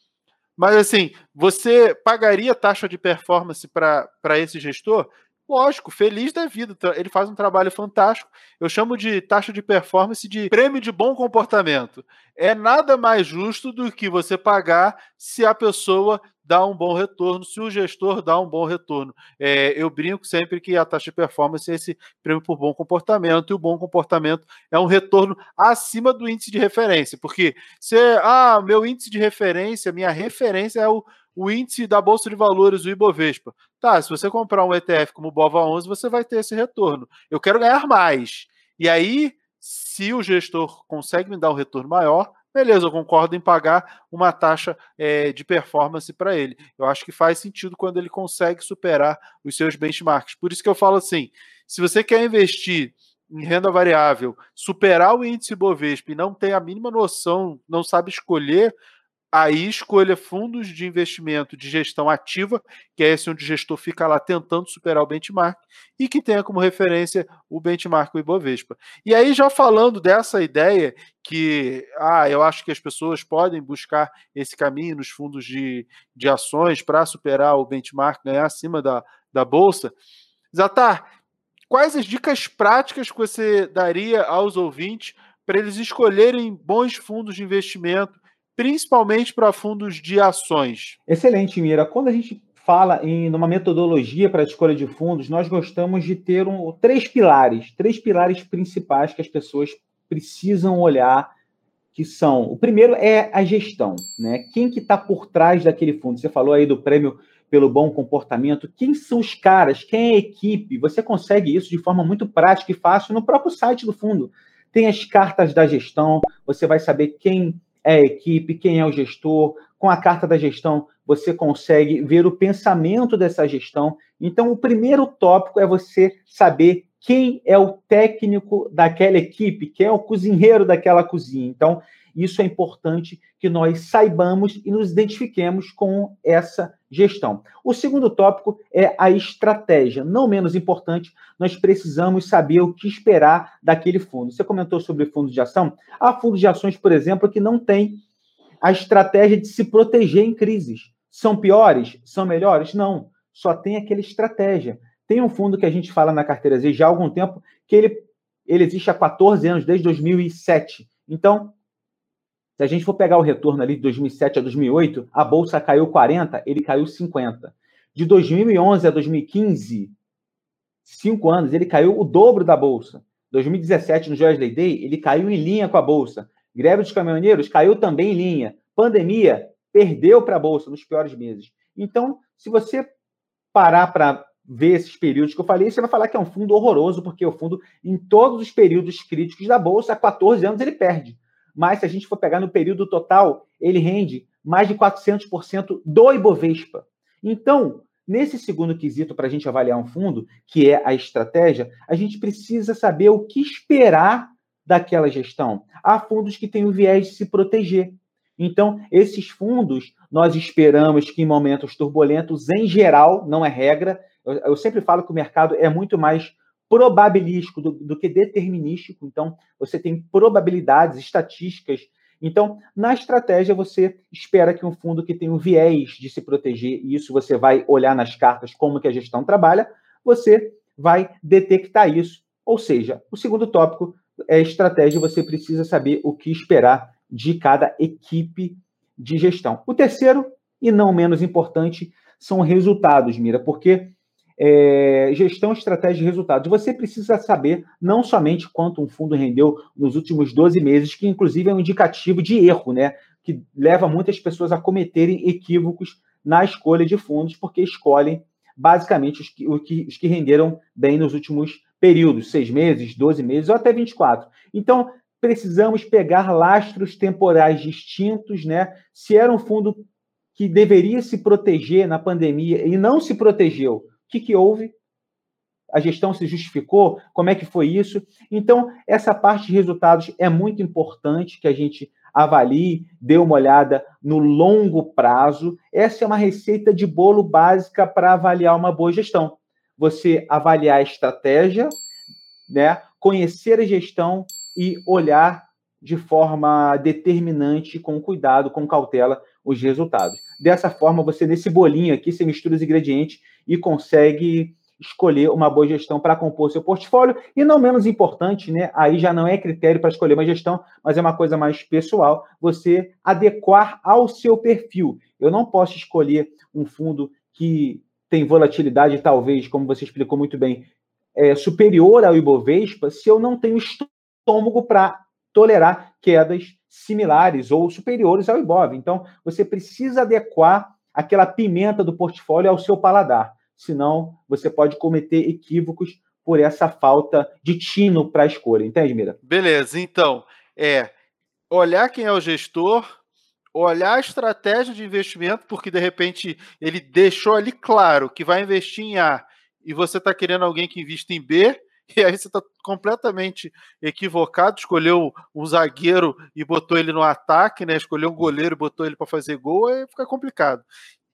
Mas assim, você pagaria taxa de performance para esse gestor? Lógico, feliz da vida. Ele faz um trabalho fantástico. Eu chamo de taxa de performance de prêmio de bom comportamento. É nada mais justo do que você pagar se a pessoa dá um bom retorno, se o gestor dá um bom retorno. É, eu brinco sempre que a taxa de performance é esse prêmio por bom comportamento, e o bom comportamento é um retorno acima do índice de referência. Porque se, ah, meu índice de referência, minha referência é o o índice da Bolsa de Valores, o Ibovespa. Tá, se você comprar um ETF como o BOVA11, você vai ter esse retorno. Eu quero ganhar mais. E aí, se o gestor consegue me dar um retorno maior, beleza, eu concordo em pagar uma taxa é, de performance para ele. Eu acho que faz sentido quando ele consegue superar os seus benchmarks. Por isso que eu falo assim: se você quer investir em renda variável, superar o índice Bovespa e não tem a mínima noção, não sabe escolher, Aí escolha fundos de investimento de gestão ativa, que é esse onde o gestor fica lá tentando superar o benchmark, e que tenha como referência o benchmark o Ibovespa. E aí, já falando dessa ideia que ah, eu acho que as pessoas podem buscar esse caminho nos fundos de, de ações para superar o benchmark, ganhar acima da, da Bolsa. Zatar, quais as dicas práticas que você daria aos ouvintes para eles escolherem bons fundos de investimento principalmente para fundos de ações? Excelente, Mira. Quando a gente fala em uma metodologia para a escolha de fundos, nós gostamos de ter um, três pilares, três pilares principais que as pessoas precisam olhar, que são, o primeiro é a gestão, né? Quem que está por trás daquele fundo? Você falou aí do prêmio pelo bom comportamento. Quem são os caras? Quem é a equipe? Você consegue isso de forma muito prática e fácil no próprio site do fundo. Tem as cartas da gestão, você vai saber quem é a equipe, quem é o gestor. Com a carta da gestão, você consegue ver o pensamento dessa gestão. Então, o primeiro tópico é você saber quem é o técnico daquela equipe, quem é o cozinheiro daquela cozinha. Então, isso é importante que nós saibamos e nos identifiquemos com essa gestão. O segundo tópico é a estratégia. Não menos importante, nós precisamos saber o que esperar daquele fundo. Você comentou sobre fundos de ação. Há fundos de ações, por exemplo, que não têm a estratégia de se proteger em crises. São piores? São melhores? Não. Só tem aquela estratégia. Tem um fundo que a gente fala na carteira Z já há algum tempo, que ele, ele existe há 14 anos, desde 2007. Então, se a gente for pegar o retorno ali de 2007 a 2008, a bolsa caiu 40, ele caiu 50. De 2011 a 2015, cinco anos, ele caiu o dobro da bolsa. 2017, no Joesley Day, ele caiu em linha com a bolsa. Greve dos caminhoneiros caiu também em linha. Pandemia perdeu para a bolsa nos piores meses. Então, se você parar para ver esses períodos que eu falei, você vai falar que é um fundo horroroso, porque o fundo, em todos os períodos críticos da bolsa, há 14 anos ele perde mas se a gente for pegar no período total, ele rende mais de 400% do Ibovespa. Então, nesse segundo quesito para a gente avaliar um fundo, que é a estratégia, a gente precisa saber o que esperar daquela gestão. Há fundos que têm o viés de se proteger. Então, esses fundos, nós esperamos que em momentos turbulentos, em geral, não é regra, eu, eu sempre falo que o mercado é muito mais probabilístico do, do que determinístico. Então, você tem probabilidades, estatísticas. Então, na estratégia, você espera que um fundo que tem um viés de se proteger, e isso você vai olhar nas cartas como que a gestão trabalha, você vai detectar isso. Ou seja, o segundo tópico é estratégia, você precisa saber o que esperar de cada equipe de gestão. O terceiro, e não menos importante, são resultados, Mira, porque é, gestão, estratégia e resultados. Você precisa saber não somente quanto um fundo rendeu nos últimos 12 meses, que inclusive é um indicativo de erro, né? Que leva muitas pessoas a cometerem equívocos na escolha de fundos, porque escolhem basicamente os que, os que, os que renderam bem nos últimos períodos, seis meses, 12 meses ou até 24. Então, precisamos pegar lastros temporais distintos, né? Se era um fundo que deveria se proteger na pandemia e não se protegeu, que, que houve? A gestão se justificou? Como é que foi isso? Então, essa parte de resultados é muito importante que a gente avalie, dê uma olhada no longo prazo. Essa é uma receita de bolo básica para avaliar uma boa gestão. Você avaliar a estratégia, né? conhecer a gestão e olhar de forma determinante, com cuidado, com cautela, os resultados. Dessa forma, você, nesse bolinho aqui, você mistura os ingredientes e consegue escolher uma boa gestão para compor seu portfólio. E não menos importante, né? Aí já não é critério para escolher uma gestão, mas é uma coisa mais pessoal, você adequar ao seu perfil. Eu não posso escolher um fundo que tem volatilidade, talvez, como você explicou muito bem, é, superior ao Ibovespa, se eu não tenho estômago para tolerar quedas similares ou superiores ao Ibov. Então, você precisa adequar aquela pimenta do portfólio ao seu paladar senão você pode cometer equívocos por essa falta de tino para a escolha, entende, Mira? Beleza, então, é olhar quem é o gestor, olhar a estratégia de investimento, porque de repente ele deixou ali claro que vai investir em A e você está querendo alguém que invista em B, e aí você está completamente equivocado, escolheu um zagueiro e botou ele no ataque, né? Escolheu um goleiro e botou ele para fazer gol, aí fica complicado.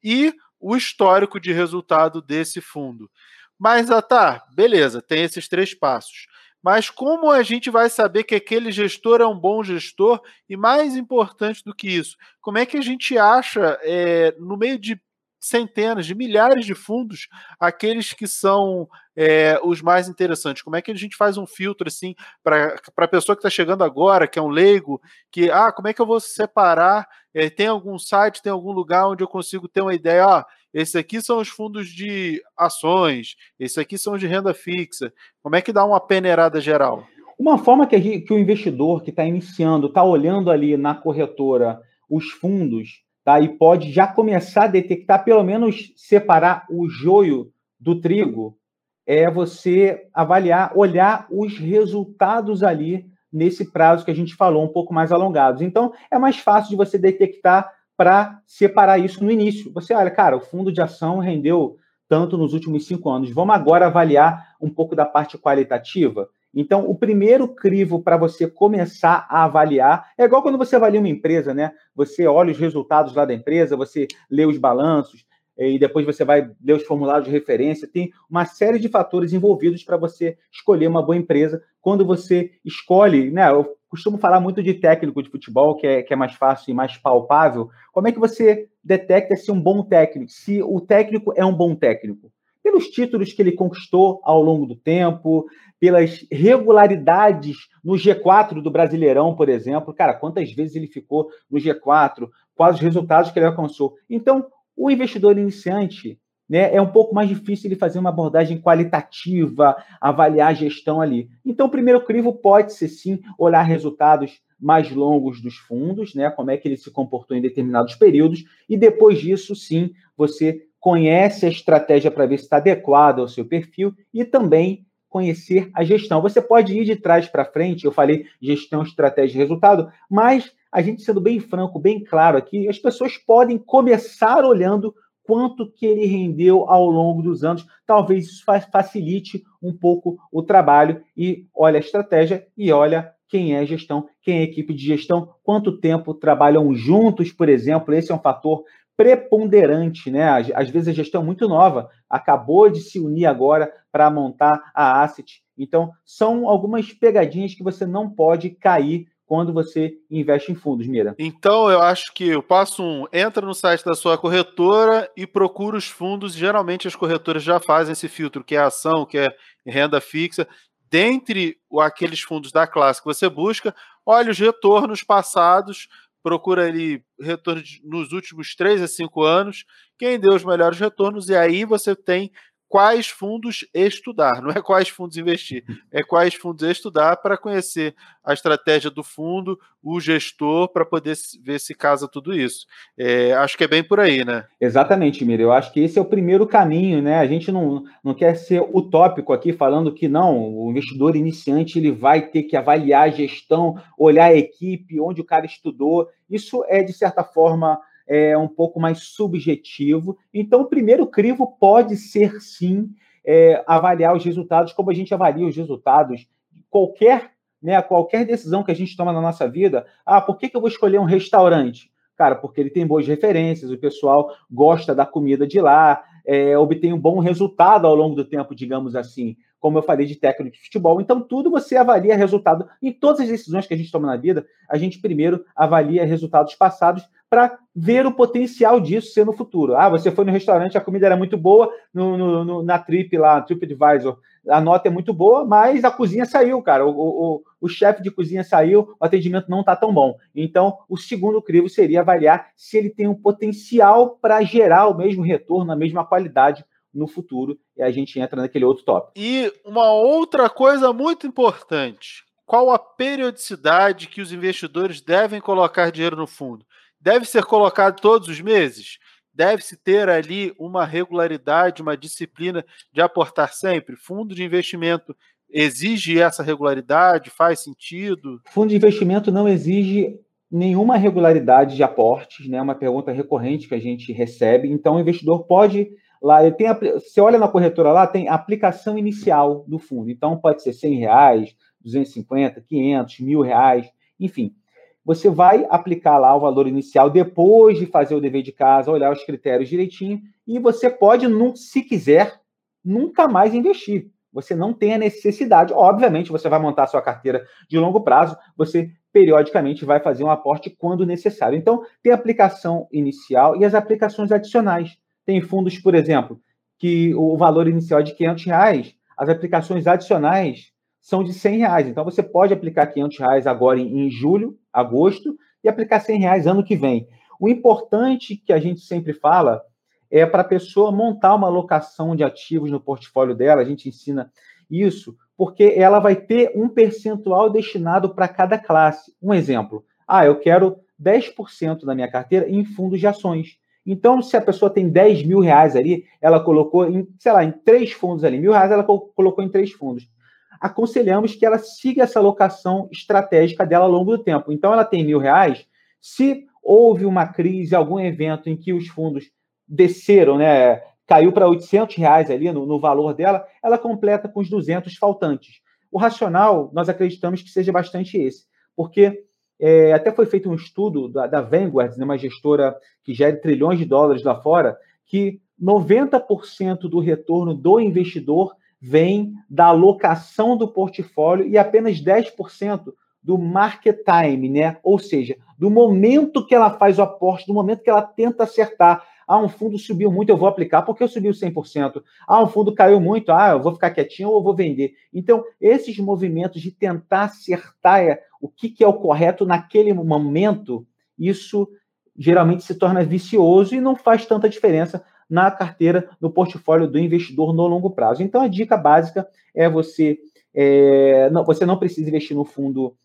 E o histórico de resultado desse fundo. Mas, ah, tá, beleza, tem esses três passos. Mas como a gente vai saber que aquele gestor é um bom gestor? E mais importante do que isso, como é que a gente acha, é, no meio de centenas, de milhares de fundos, aqueles que são é, os mais interessantes? Como é que a gente faz um filtro assim para a pessoa que está chegando agora, que é um leigo, que ah, como é que eu vou separar? É, tem algum site, tem algum lugar onde eu consigo ter uma ideia? Ah, esses aqui são os fundos de ações, esses aqui são os de renda fixa. Como é que dá uma peneirada geral? Uma forma que, gente, que o investidor que está iniciando está olhando ali na corretora os fundos tá? E pode já começar a detectar, pelo menos separar o joio do trigo, é você avaliar, olhar os resultados ali nesse prazo que a gente falou, um pouco mais alongados. Então, é mais fácil de você detectar para separar isso no início. Você olha, cara, o fundo de ação rendeu tanto nos últimos cinco anos. Vamos agora avaliar um pouco da parte qualitativa. Então, o primeiro crivo para você começar a avaliar é igual quando você avalia uma empresa, né? Você olha os resultados lá da empresa, você lê os balanços e depois você vai ler os formulários de referência. Tem uma série de fatores envolvidos para você escolher uma boa empresa. Quando você escolhe, né? Eu costumo falar muito de técnico de futebol, que é, que é mais fácil e mais palpável. Como é que você detecta se um bom técnico, se o técnico é um bom técnico? Pelos títulos que ele conquistou ao longo do tempo, pelas regularidades no G4 do Brasileirão, por exemplo. Cara, quantas vezes ele ficou no G4? Quais os resultados que ele alcançou? Então, o investidor iniciante né, é um pouco mais difícil ele fazer uma abordagem qualitativa, avaliar a gestão ali. Então, o primeiro crivo pode ser sim olhar resultados mais longos dos fundos, né, como é que ele se comportou em determinados períodos, e depois disso, sim, você conhece a estratégia para ver se está adequada ao seu perfil e também conhecer a gestão. Você pode ir de trás para frente, eu falei gestão, estratégia e resultado, mas a gente sendo bem franco, bem claro aqui, as pessoas podem começar olhando quanto que ele rendeu ao longo dos anos. Talvez isso facilite um pouco o trabalho e olha a estratégia e olha quem é gestão, quem é equipe de gestão, quanto tempo trabalham juntos, por exemplo. Esse é um fator preponderante, né? Às, vezes a gestão é muito nova, acabou de se unir agora para montar a asset. Então, são algumas pegadinhas que você não pode cair quando você investe em fundos, Mira. Então, eu acho que o passo um, entra no site da sua corretora e procura os fundos. Geralmente as corretoras já fazem esse filtro, que é ação, que é renda fixa. Dentre aqueles fundos da classe que você busca, olha os retornos passados, procura ali retornos nos últimos 3 a 5 anos, quem deu os melhores retornos, e aí você tem quais fundos estudar, não é quais fundos investir, é quais fundos estudar para conhecer a estratégia do fundo, o gestor, para poder ver se casa tudo isso. É, acho que é bem por aí, né? Exatamente, Mira. Eu acho que esse é o primeiro caminho, né? A gente não, não quer ser utópico aqui, falando que não, o investidor iniciante ele vai ter que avaliar a gestão, olhar a equipe, onde o cara estudou. Isso é, de certa forma, é um pouco mais subjetivo. Então, o primeiro crivo pode ser, sim, é, avaliar os resultados como a gente avalia os resultados qualquer, né, qualquer decisão que a gente toma na nossa vida. Ah, por que, que eu vou escolher um restaurante? Cara, porque ele tem boas referências, o pessoal gosta da comida de lá, é, obtém um bom resultado ao longo do tempo, digamos assim como eu falei de técnico de futebol. Então, tudo você avalia resultado. Em todas as decisões que a gente toma na vida, a gente primeiro avalia resultados passados para ver o potencial disso ser no futuro. Ah, você foi no restaurante, a comida era muito boa, no, no, no na Trip lá, TripAdvisor, a nota é muito boa, mas a cozinha saiu, cara. O, o, o chefe de cozinha saiu, o atendimento não está tão bom. Então, o segundo crivo seria avaliar se ele tem um potencial para gerar o mesmo retorno, a mesma qualidade no futuro, e a gente entra naquele outro tópico. E uma outra coisa muito importante: qual a periodicidade que os investidores devem colocar dinheiro no fundo? Deve ser colocado todos os meses? Deve-se ter ali uma regularidade, uma disciplina de aportar sempre? Fundo de investimento exige essa regularidade? Faz sentido? Fundo de investimento não exige nenhuma regularidade de aportes, né? É uma pergunta recorrente que a gente recebe. Então, o investidor pode Lá ele tem, você olha na corretora lá, tem aplicação inicial do fundo. Então pode ser 100 reais, 250, 500, mil reais, enfim. Você vai aplicar lá o valor inicial depois de fazer o dever de casa, olhar os critérios direitinho e você pode, se quiser, nunca mais investir. Você não tem a necessidade. Obviamente, você vai montar sua carteira de longo prazo, você periodicamente vai fazer um aporte quando necessário. Então, tem aplicação inicial e as aplicações adicionais. Tem fundos, por exemplo, que o valor inicial é de 500 reais, as aplicações adicionais são de 100 reais. Então, você pode aplicar 500 reais agora em, julho, agosto, e aplicar 100 reais ano que vem. O importante que a gente sempre fala é para a pessoa montar uma alocação de ativos no portfólio dela, a gente ensina isso, porque ela vai ter um percentual destinado para cada classe. Um exemplo, ah, eu quero 10% da minha carteira em fundos de ações. Então, se a pessoa tem 10 mil reais ali, ela colocou em, sei lá, em três fundos ali, mil reais ela colocou em três fundos. Aconselhamos que ela siga essa alocação estratégica dela ao longo do tempo. Então, ela tem mil reais. Se houve uma crise, algum evento em que os fundos desceram, né, caiu para 800 reais ali no, no valor dela, ela completa com os 200 faltantes. O racional, nós acreditamos que seja bastante esse, porque é, até foi feito um estudo da, da Vanguard, né, uma gestora que gera trilhões de dólares lá fora, que 90% do retorno do investidor vem da alocação do portfólio e apenas 10% do market time, né? Ou seja, do momento que ela faz o aporte, do momento que ela tenta acertar. Ah, um fundo subiu muito, eu vou aplicar porque eu subiu 100%. Ah, um fundo caiu muito, ah, eu vou ficar quietinho ou eu vou vender. Então, esses movimentos de tentar acertar é, o que, que é o correto naquele momento, isso geralmente se torna vicioso e não faz tanta diferença na carteira, no portfólio do investidor no longo prazo. Então, a dica básica é você, é, não, você não precisa investir no fundo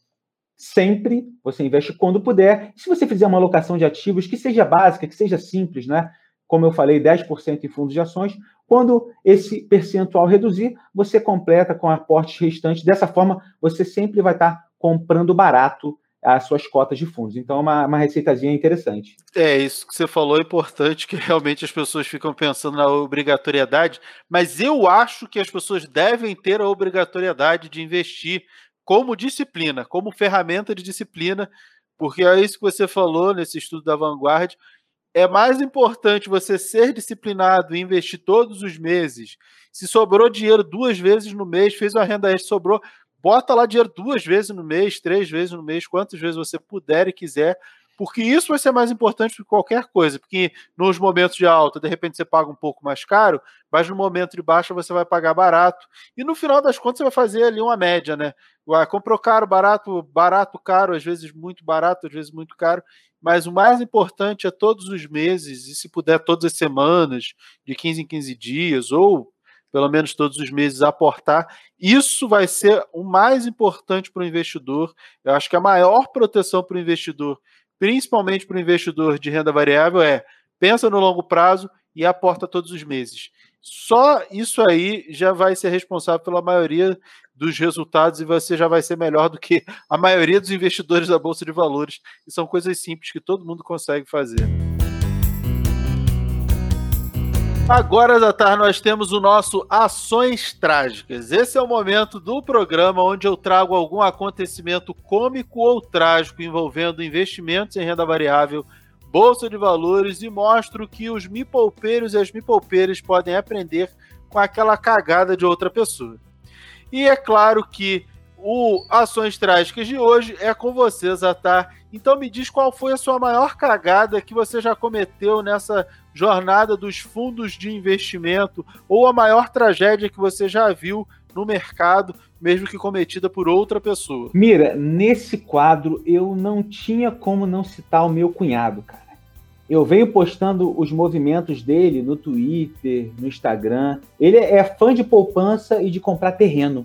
sempre, você investe quando puder. Se você fizer uma alocação de ativos que seja básica, que seja simples, né? Como eu falei, 10% em fundos de ações. Quando esse percentual reduzir, você completa com aportes restantes. Dessa forma, você sempre vai estar comprando barato as suas cotas de fundos. Então, é uma, uma receitazinha interessante. É, isso que você falou é importante, que realmente as pessoas ficam pensando na obrigatoriedade, mas eu acho que as pessoas devem ter a obrigatoriedade de investir como disciplina, como ferramenta de disciplina, porque é isso que você falou nesse estudo da Vanguard. é mais importante você ser disciplinado e investir todos os meses. Se sobrou dinheiro duas vezes no mês, fez uma renda extra, sobrou, bota lá dinheiro duas vezes no mês, três vezes no mês, quantas vezes você puder e quiser, porque isso vai ser mais importante do que qualquer coisa, porque nos momentos de alta, de repente você paga um pouco mais caro, mas no momento de baixa você vai pagar barato, e no final das contas você vai fazer ali uma média, né? Comprou caro, barato, barato, caro, às vezes muito barato, às vezes muito caro, mas o mais importante é todos os meses, e se puder todas as semanas, de 15 em 15 dias, ou pelo menos todos os meses aportar. Isso vai ser o mais importante para o investidor. Eu acho que a maior proteção para o investidor principalmente para o investidor de renda variável, é pensa no longo prazo e aporta todos os meses. Só isso aí já vai ser responsável pela maioria dos resultados e você já vai ser melhor do que a maioria dos investidores da Bolsa de Valores. E são coisas simples que todo mundo consegue fazer. Agora, Zatar, nós temos o nosso Ações Trágicas. Esse é o momento do programa onde eu trago algum acontecimento cômico ou trágico envolvendo investimentos em renda variável, bolsa de valores e mostro que os mipolpeiros e as mipolpeiras podem aprender com aquela cagada de outra pessoa. E é claro que o Ações Trágicas de hoje é com você, Zatar. Então me diz qual foi a sua maior cagada que você já cometeu nessa jornada dos fundos de investimento ou a maior tragédia que você já viu no mercado, mesmo que cometida por outra pessoa? Mira, nesse quadro eu não tinha como não citar o meu cunhado, cara. Eu venho postando os movimentos dele no Twitter, no Instagram. Ele é fã de poupança e de comprar terreno.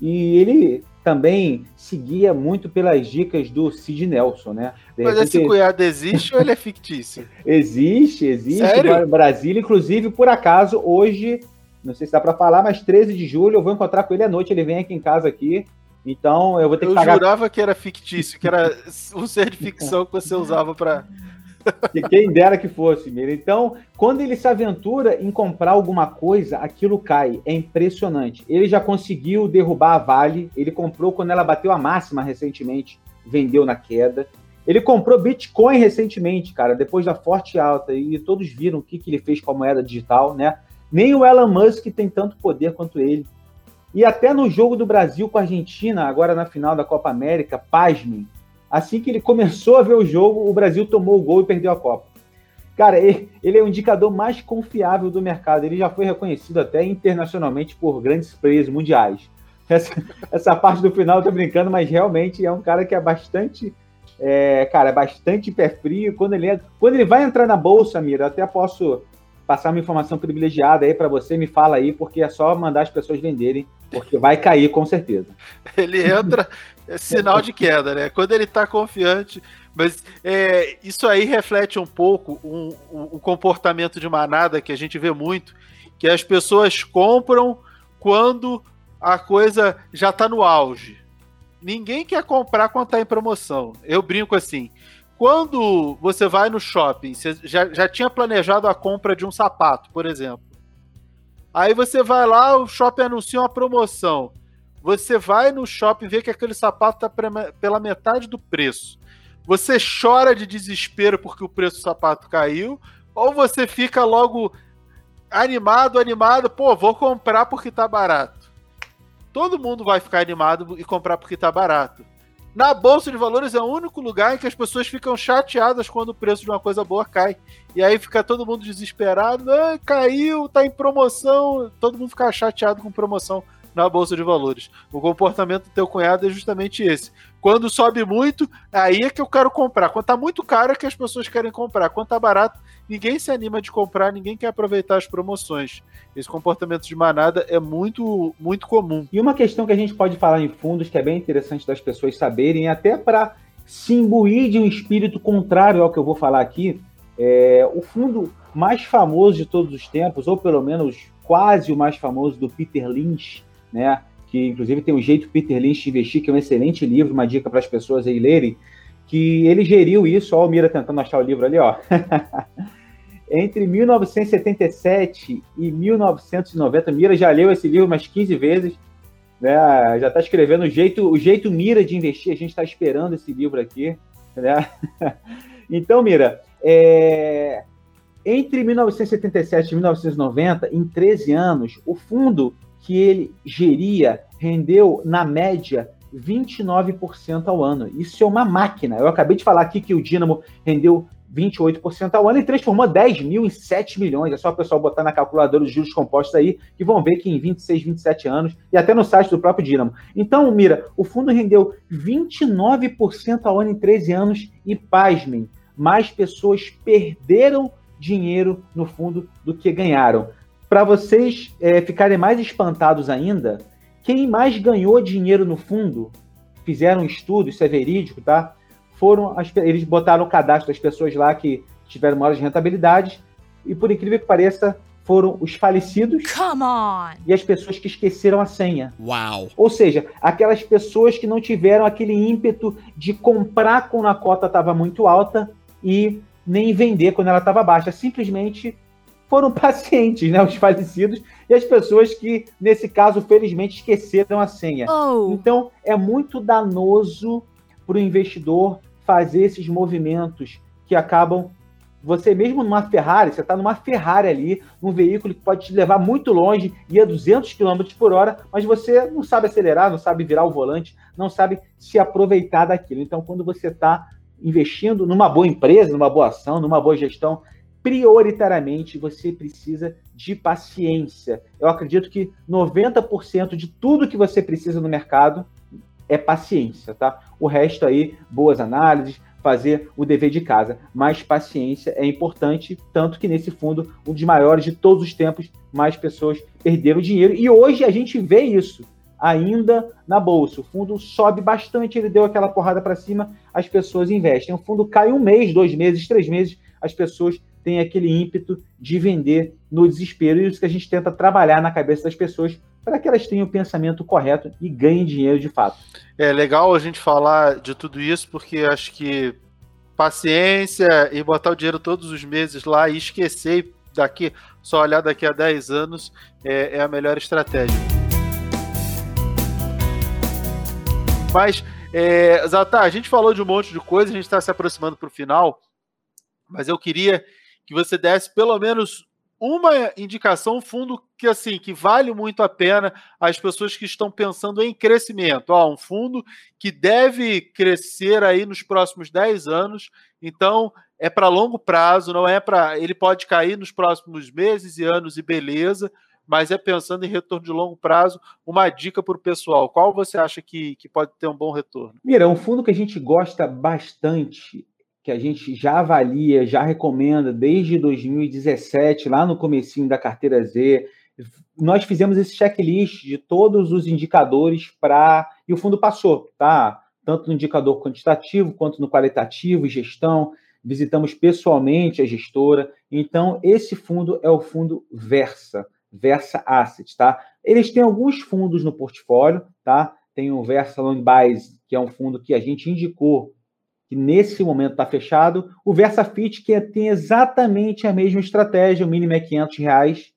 E ele também seguia muito pelas dicas do Sid Nelson, né? De Mas repente... esse cunhado existe ou ele é fictício? existe, existe. Sério? Brasília, inclusive, por acaso, hoje, não sei se dá para falar, mas 13 de julho eu vou encontrar com ele à noite, ele vem aqui em casa aqui. Então eu vou ter que eu pagar. Eu jurava que era fictício, que era um ser de ficção que você usava para quem dera que fosse, Mira. Então, quando ele se aventura em comprar alguma coisa, aquilo cai. É impressionante. Ele já conseguiu derrubar a Vale. Ele comprou quando ela bateu a máxima recentemente, vendeu na queda. Ele comprou Bitcoin recentemente, cara, depois da forte alta. E todos viram o que, que ele fez com a moeda digital, né? Nem o Elon Musk tem tanto poder quanto ele. E até no jogo do Brasil com a Argentina, agora na final da Copa América, pasmem, Assim que ele começou a ver o jogo, o Brasil tomou o gol e perdeu a Copa. Cara, ele, é o indicador mais confiável do mercado. Ele já foi reconhecido até internacionalmente por grandes players mundiais. Essa, essa parte do final eu tô brincando, mas realmente é um cara que é bastante, é, cara, é bastante pé frio. Quando ele, é, quando ele vai entrar na bolsa, Mira, até posso passar uma informação privilegiada aí para você, me fala aí, porque é só mandar as pessoas venderem, porque vai cair com certeza. Ele entra, é sinal de queda, né? Quando ele tá confiante. Mas é, isso aí reflete um pouco o um, um, um comportamento de manada que a gente vê muito, que as pessoas compram quando a coisa já tá no auge. Ninguém quer comprar quando tá em promoção. Eu brinco assim. Quando você vai no shopping, você já, já tinha planejado a compra de um sapato, por exemplo. Aí você vai lá, o shopping anuncia uma promoção. Você vai no shopping ver que aquele sapato está pela metade do preço. Você chora de desespero porque o preço do sapato caiu, ou você fica logo animado, animado, pô, vou comprar porque tá barato. Todo mundo vai ficar animado e comprar porque tá barato. Na bolsa de valores é o único lugar em que as pessoas ficam chateadas quando o preço de uma coisa boa cai. E aí fica todo mundo desesperado, ah, caiu, tá em promoção, todo mundo fica chateado com promoção na bolsa de valores. O comportamento do teu cunhado é justamente esse. Quando sobe muito, aí é que eu quero comprar. Quando tá muito caro é que as pessoas querem comprar. Quando tá barato, ninguém se anima de comprar, ninguém quer aproveitar as promoções. Esse comportamento de manada é muito, muito comum. E uma questão que a gente pode falar em fundos, que é bem interessante das pessoas saberem, até para se imbuir de um espírito contrário ao que eu vou falar aqui, é, o fundo mais famoso de todos os tempos, ou pelo menos quase o mais famoso do Peter Lynch, né? Que inclusive tem o jeito Peter Lynch de investir, que é um excelente livro, uma dica para as pessoas aí lerem, que ele geriu isso, ó, o Mira tentando achar o livro ali, ó. Entre 1977 e 1990, Mira já leu esse livro umas 15 vezes, né? Já está escrevendo o jeito, o jeito Mira de investir. A gente está esperando esse livro aqui, né? Então, Mira, É, entre 1977 e 1990, em 13 anos, o fundo que ele geria rendeu, na média, 29% ao ano. Isso é uma máquina. Eu acabei de falar aqui que o Dínamo rendeu 28% ao ano e transformou 10 mil em 7 milhões. É só o pessoal botar na calculadora os juros compostos aí, que vão ver que em 26, 27 anos, e até no site do próprio Dínamo. Então, Mira, o fundo rendeu 29% ao ano em 13 anos e, pasmem, mais pessoas perderam dinheiro no fundo do que ganharam. Para vocês é, ficarem mais espantados ainda, quem mais ganhou dinheiro no fundo, fizeram um estudo, isso é verídico, tá? Foram as, eles botaram o cadastro das pessoas lá que tiveram maiores rentabilidades e por incrível que pareça, foram os falecidos e as pessoas que esqueceram a senha. Uau! Ou seja, aquelas pessoas que não tiveram aquele ímpeto de comprar quando a cota estava muito alta e nem vender quando ela estava baixa. Simplesmente foram pacientes, né? Os falecidos e as pessoas que, nesse caso, felizmente esqueceram a senha. Oh. Então, é muito danoso para o investidor fazer esses movimentos que acabam. Você mesmo numa Ferrari, você está numa Ferrari ali, num veículo que pode te levar muito longe, e a 200 km por hora, mas você não sabe acelerar, não sabe virar o volante, não sabe se aproveitar daquilo. Então, quando você está investindo numa boa empresa, numa boa ação, numa boa gestão, prioritariamente você precisa de paciência. Eu acredito que 90% de tudo que você precisa no mercado é paciência, tá? O resto aí, boas análises, fazer o dever de casa. Mas paciência é importante, tanto que nesse fundo, um dos maiores de todos os tempos, mais pessoas perderam dinheiro. E hoje a gente vê isso ainda na bolsa. O fundo sobe bastante, ele deu aquela porrada para cima, as pessoas investem. O fundo cai um mês, dois meses, três meses, as pessoas têm aquele ímpeto de vender no desespero. E isso que a gente tenta trabalhar na cabeça das pessoas para que elas tenham o pensamento correto e ganhem dinheiro de fato. É legal a gente falar de tudo isso, porque acho que paciência e botar o dinheiro todos os meses lá e esquecer daqui, só olhar daqui a 10 anos é, é a melhor estratégia. Mas, é, Zata, a gente falou de um monte de coisa, a gente está se aproximando para o final, mas eu queria que você desse pelo menos uma indicação, um fundo que assim que vale muito a pena as pessoas que estão pensando em crescimento. Ó, um fundo que deve crescer aí nos próximos 10 anos, então é para longo prazo, não é para. Ele pode cair nos próximos meses e anos e beleza, mas é pensando em retorno de longo prazo. Uma dica para o pessoal: qual você acha que, que pode ter um bom retorno? Mira, um fundo que a gente gosta bastante que a gente já avalia, já recomenda desde 2017, lá no comecinho da carteira Z. Nós fizemos esse checklist de todos os indicadores para e o fundo passou, tá? Tanto no indicador quantitativo quanto no qualitativo, gestão. Visitamos pessoalmente a gestora. Então, esse fundo é o fundo Versa, Versa Asset, tá? Eles têm alguns fundos no portfólio, tá? Tem o Versa Long Buys, que é um fundo que a gente indicou que nesse momento está fechado, o VersaFit, que tem exatamente a mesma estratégia, o mínimo é 500 reais,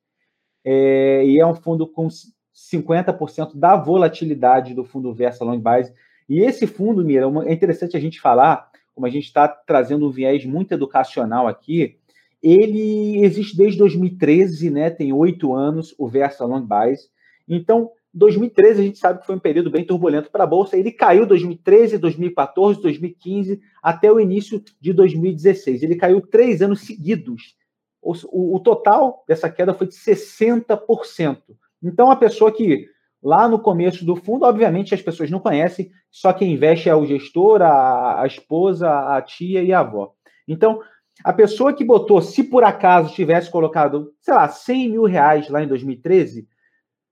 é, e é um fundo com 50% da volatilidade do fundo Versa Long Base. E esse fundo, Mira, é interessante a gente falar, como a gente está trazendo um viés muito educacional aqui, ele existe desde 2013, né? Tem oito anos, o Versa Long Base. Então, 2013 a gente sabe que foi um período bem turbulento para a bolsa. Ele caiu 2013, 2014, 2015 até o início de 2016. Ele caiu três anos seguidos. O, o, total dessa queda foi de 60%. Então a pessoa que lá no começo do fundo, obviamente as pessoas não conhecem, só quem investe é o gestor, a, a esposa, a tia e a avó. Então a pessoa que botou, se por acaso tivesse colocado, sei lá, 100 mil reais lá em 2013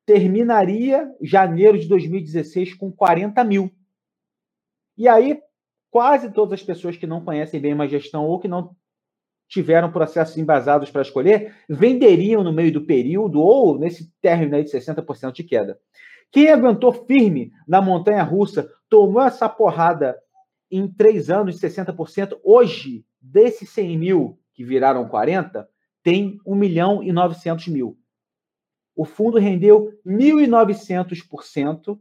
terminaria janeiro de 2016 com 40 mil. E aí, quase todas as pessoas que não conhecem bem uma gestão ou que não tiveram processos embasados para escolher, venderiam no meio do período ou nesse término aí de 60% de queda. Quem aguentou firme na montanha russa, tomou essa porrada em três anos de 60%, hoje, desses 100 mil que viraram 40, tem 1 milhão e 900 mil o fundo rendeu 1.900%,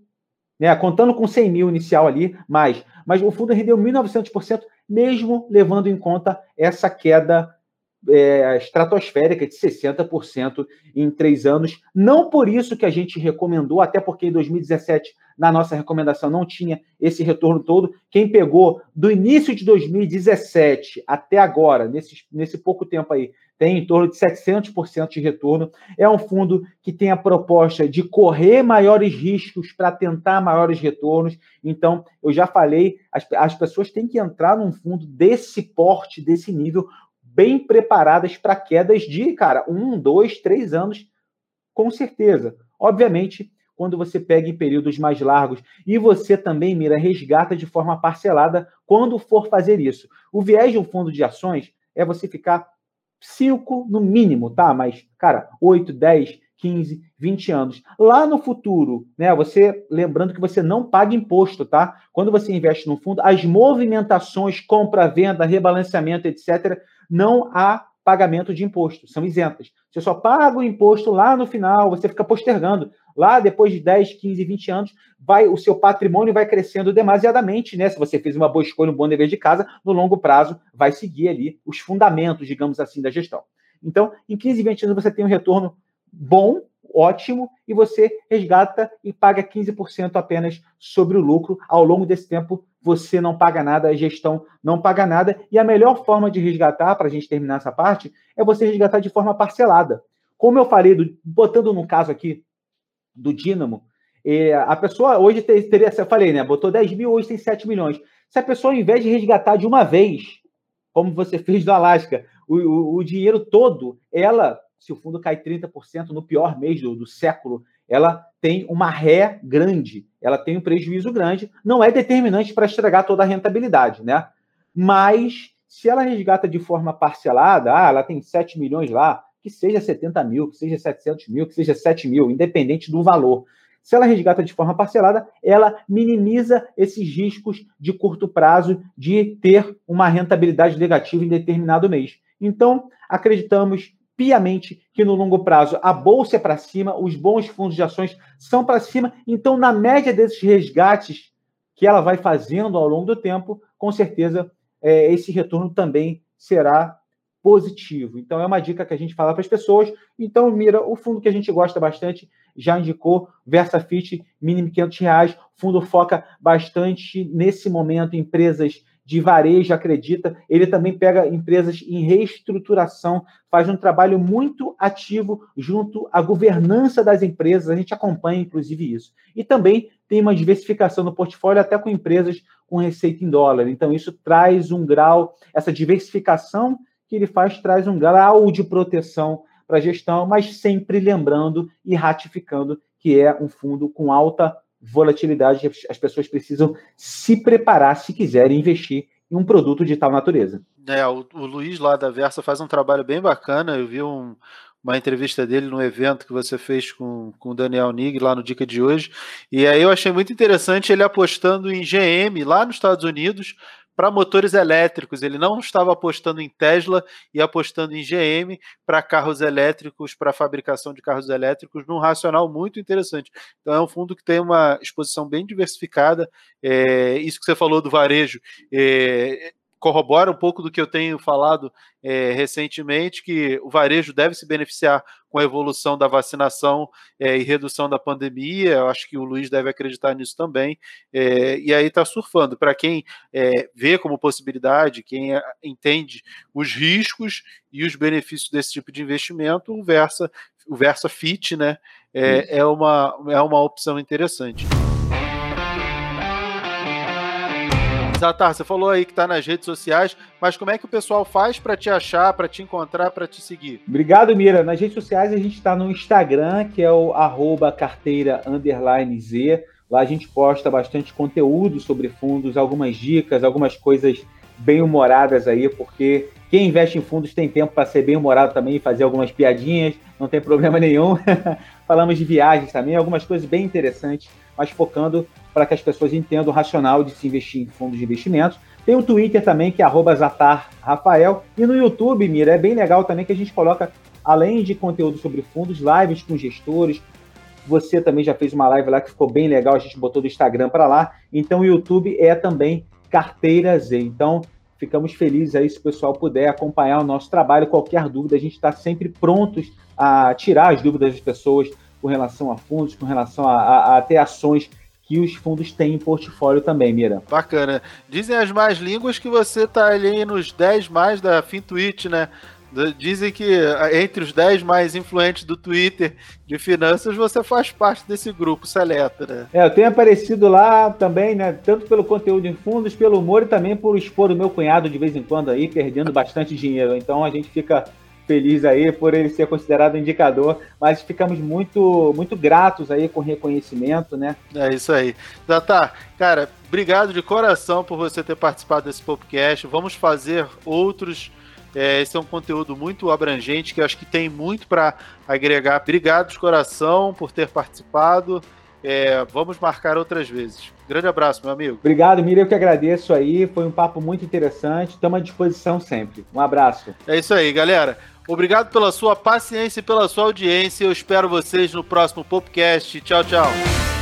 né, contando com 100 mil inicial ali, mais, mas o fundo rendeu 1.900% mesmo levando em conta essa queda é, estratosférica de 60% em três anos. Não por isso que a gente recomendou, até porque em 2017, na nossa recomendação, não tinha esse retorno todo. Quem pegou do início de 2017 até agora, nesse, nesse pouco tempo aí, tem em torno de 700% de retorno. É um fundo que tem a proposta de correr maiores riscos para tentar maiores retornos. Então, eu já falei, as, as pessoas têm que entrar num fundo desse porte, desse nível, bem preparadas para quedas de, cara, um, dois, três anos, com certeza. Obviamente, quando você pega em períodos mais largos e você também, mira, resgata de forma parcelada quando for fazer isso. O viés de um fundo de ações é você ficar cinco no mínimo, tá? Mas, cara, 8, 10, 15, 20 anos. Lá no futuro, né? Você lembrando que você não paga imposto, tá? Quando você investe no fundo, as movimentações, compra, venda, rebalanceamento, etc., não há pagamento de imposto, são isentas. Você só paga o imposto lá no final, você fica postergando. Lá, depois de 10, 15, 20 anos, vai o seu patrimônio vai crescendo demasiadamente, né? Se você fez uma boa escolha, um bom dever de casa, no longo prazo vai seguir ali os fundamentos, digamos assim, da gestão. Então, em 15, 20 anos você tem um retorno bom, ótimo, e você resgata e paga 15% apenas sobre o lucro. Ao longo desse tempo, você não paga nada, a gestão não paga nada. E a melhor forma de resgatar, para a gente terminar essa parte, é você resgatar de forma parcelada. Como eu falei, do, botando no caso aqui do Dínamo, é, a pessoa hoje teria, eu falei, né? Botou 10 mil, hoje tem 7 milhões. Se a pessoa, ao invés de resgatar de uma vez, como você fez do Alasca, o, o, o dinheiro todo, ela, se o fundo cai 30% no pior mês do, do século, ela tem uma ré grande, ela tem um prejuízo grande, não é determinante para estragar toda a rentabilidade, né? Mas se ela resgata de forma parcelada, ah, ela tem 7 milhões lá, que seja 70 mil, que seja 700 mil, que seja 7 mil, independente do valor. Se ela resgata de forma parcelada, ela minimiza esses riscos de curto prazo de ter uma rentabilidade negativa em determinado mês. Então, acreditamos piamente que no longo prazo a bolsa é para cima, os bons fundos de ações são para cima. Então, na média desses resgates que ela vai fazendo ao longo do tempo, com certeza é, esse retorno também será positivo. Então, é uma dica que a gente fala para as pessoas. Então, mira, o fundo que a gente gosta bastante já indicou, VersaFit, mínimo 500 reais. O fundo foca bastante nesse momento em empresas de varejo acredita, ele também pega empresas em reestruturação, faz um trabalho muito ativo junto à governança das empresas, a gente acompanha inclusive isso. E também tem uma diversificação no portfólio até com empresas com receita em dólar. Então isso traz um grau, essa diversificação que ele faz traz um grau de proteção para a gestão, mas sempre lembrando e ratificando que é um fundo com alta volatilidade, as pessoas precisam se preparar se quiserem investir em um produto de tal natureza. É, o, o Luiz lá da Versa faz um trabalho bem bacana. Eu vi um, uma entrevista dele no evento que você fez com, com o Daniel Nig lá no Dica de hoje. E aí eu achei muito interessante ele apostando em GM lá nos Estados Unidos para motores elétricos. Ele não estava apostando em Tesla e apostando em GM para carros elétricos, para fabricação de carros elétricos, num racional muito interessante. Então é um fundo que tem uma exposição bem diversificada. É, isso que você falou do varejo. É, corrobora um pouco do que eu tenho falado é, recentemente, que o varejo deve se beneficiar com a evolução da vacinação é, e redução da pandemia. Eu acho que o Luiz deve acreditar nisso também. É, e aí está surfando. Para quem vê como possibilidade, quem entende os riscos e os benefícios desse tipo de investimento, o Versa, o Versa Fit né, é, é, uma, é uma opção interessante. Zatar, você falou aí que está nas redes sociais, mas como é que o pessoal faz para te achar, para te encontrar, para te seguir? Obrigado, Mira. Nas redes sociais a gente está no Instagram, que é o arroba carteira Z. Lá a gente posta bastante conteúdo sobre fundos, algumas dicas, algumas coisas bem humoradas aí, porque quem investe em fundos tem tempo para ser bem humorado também e fazer algumas piadinhas, não tem problema nenhum. Falamos de viagens também, algumas coisas bem interessantes, mas focando para que as pessoas entendam o racional de se investir em fundos de investimentos. Tem o Twitter também, que é @zatarrafael, e no YouTube, Mira, é bem legal também que a gente coloca, além de conteúdo sobre fundos, lives com gestores. Você também já fez uma live lá que ficou bem legal, a gente botou do Instagram para lá. Então o YouTube é também Carteira Z. Então, ficamos felizes aí se o pessoal puder acompanhar o nosso trabalho. Qualquer dúvida, a gente está sempre prontos a tirar as dúvidas das pessoas com relação a fundos, com relação a, a, a até ações que os fundos têm em portfólio também, Mira. Bacana. Dizem as mais línguas que você está ali nos 10 mais da FinTwitch, né? Dizem que entre os 10 mais influentes do Twitter de finanças, você faz parte desse grupo seleto, né? É, eu tenho aparecido lá também, né? Tanto pelo conteúdo em fundos, pelo humor e também por expor o meu cunhado de vez em quando aí, perdendo bastante dinheiro. Então a gente fica feliz aí por ele ser considerado indicador, mas ficamos muito muito gratos aí com o reconhecimento, né? É isso aí. Zata, cara, obrigado de coração por você ter participado desse podcast. Vamos fazer outros é, esse é um conteúdo muito abrangente que acho que tem muito para agregar. Obrigado de coração por ter participado. É, vamos marcar outras vezes. Grande abraço, meu amigo. Obrigado, Miriam. Eu que agradeço aí. Foi um papo muito interessante. Estamos à disposição sempre. Um abraço. É isso aí, galera. Obrigado pela sua paciência e pela sua audiência. Eu espero vocês no próximo podcast. Tchau, tchau.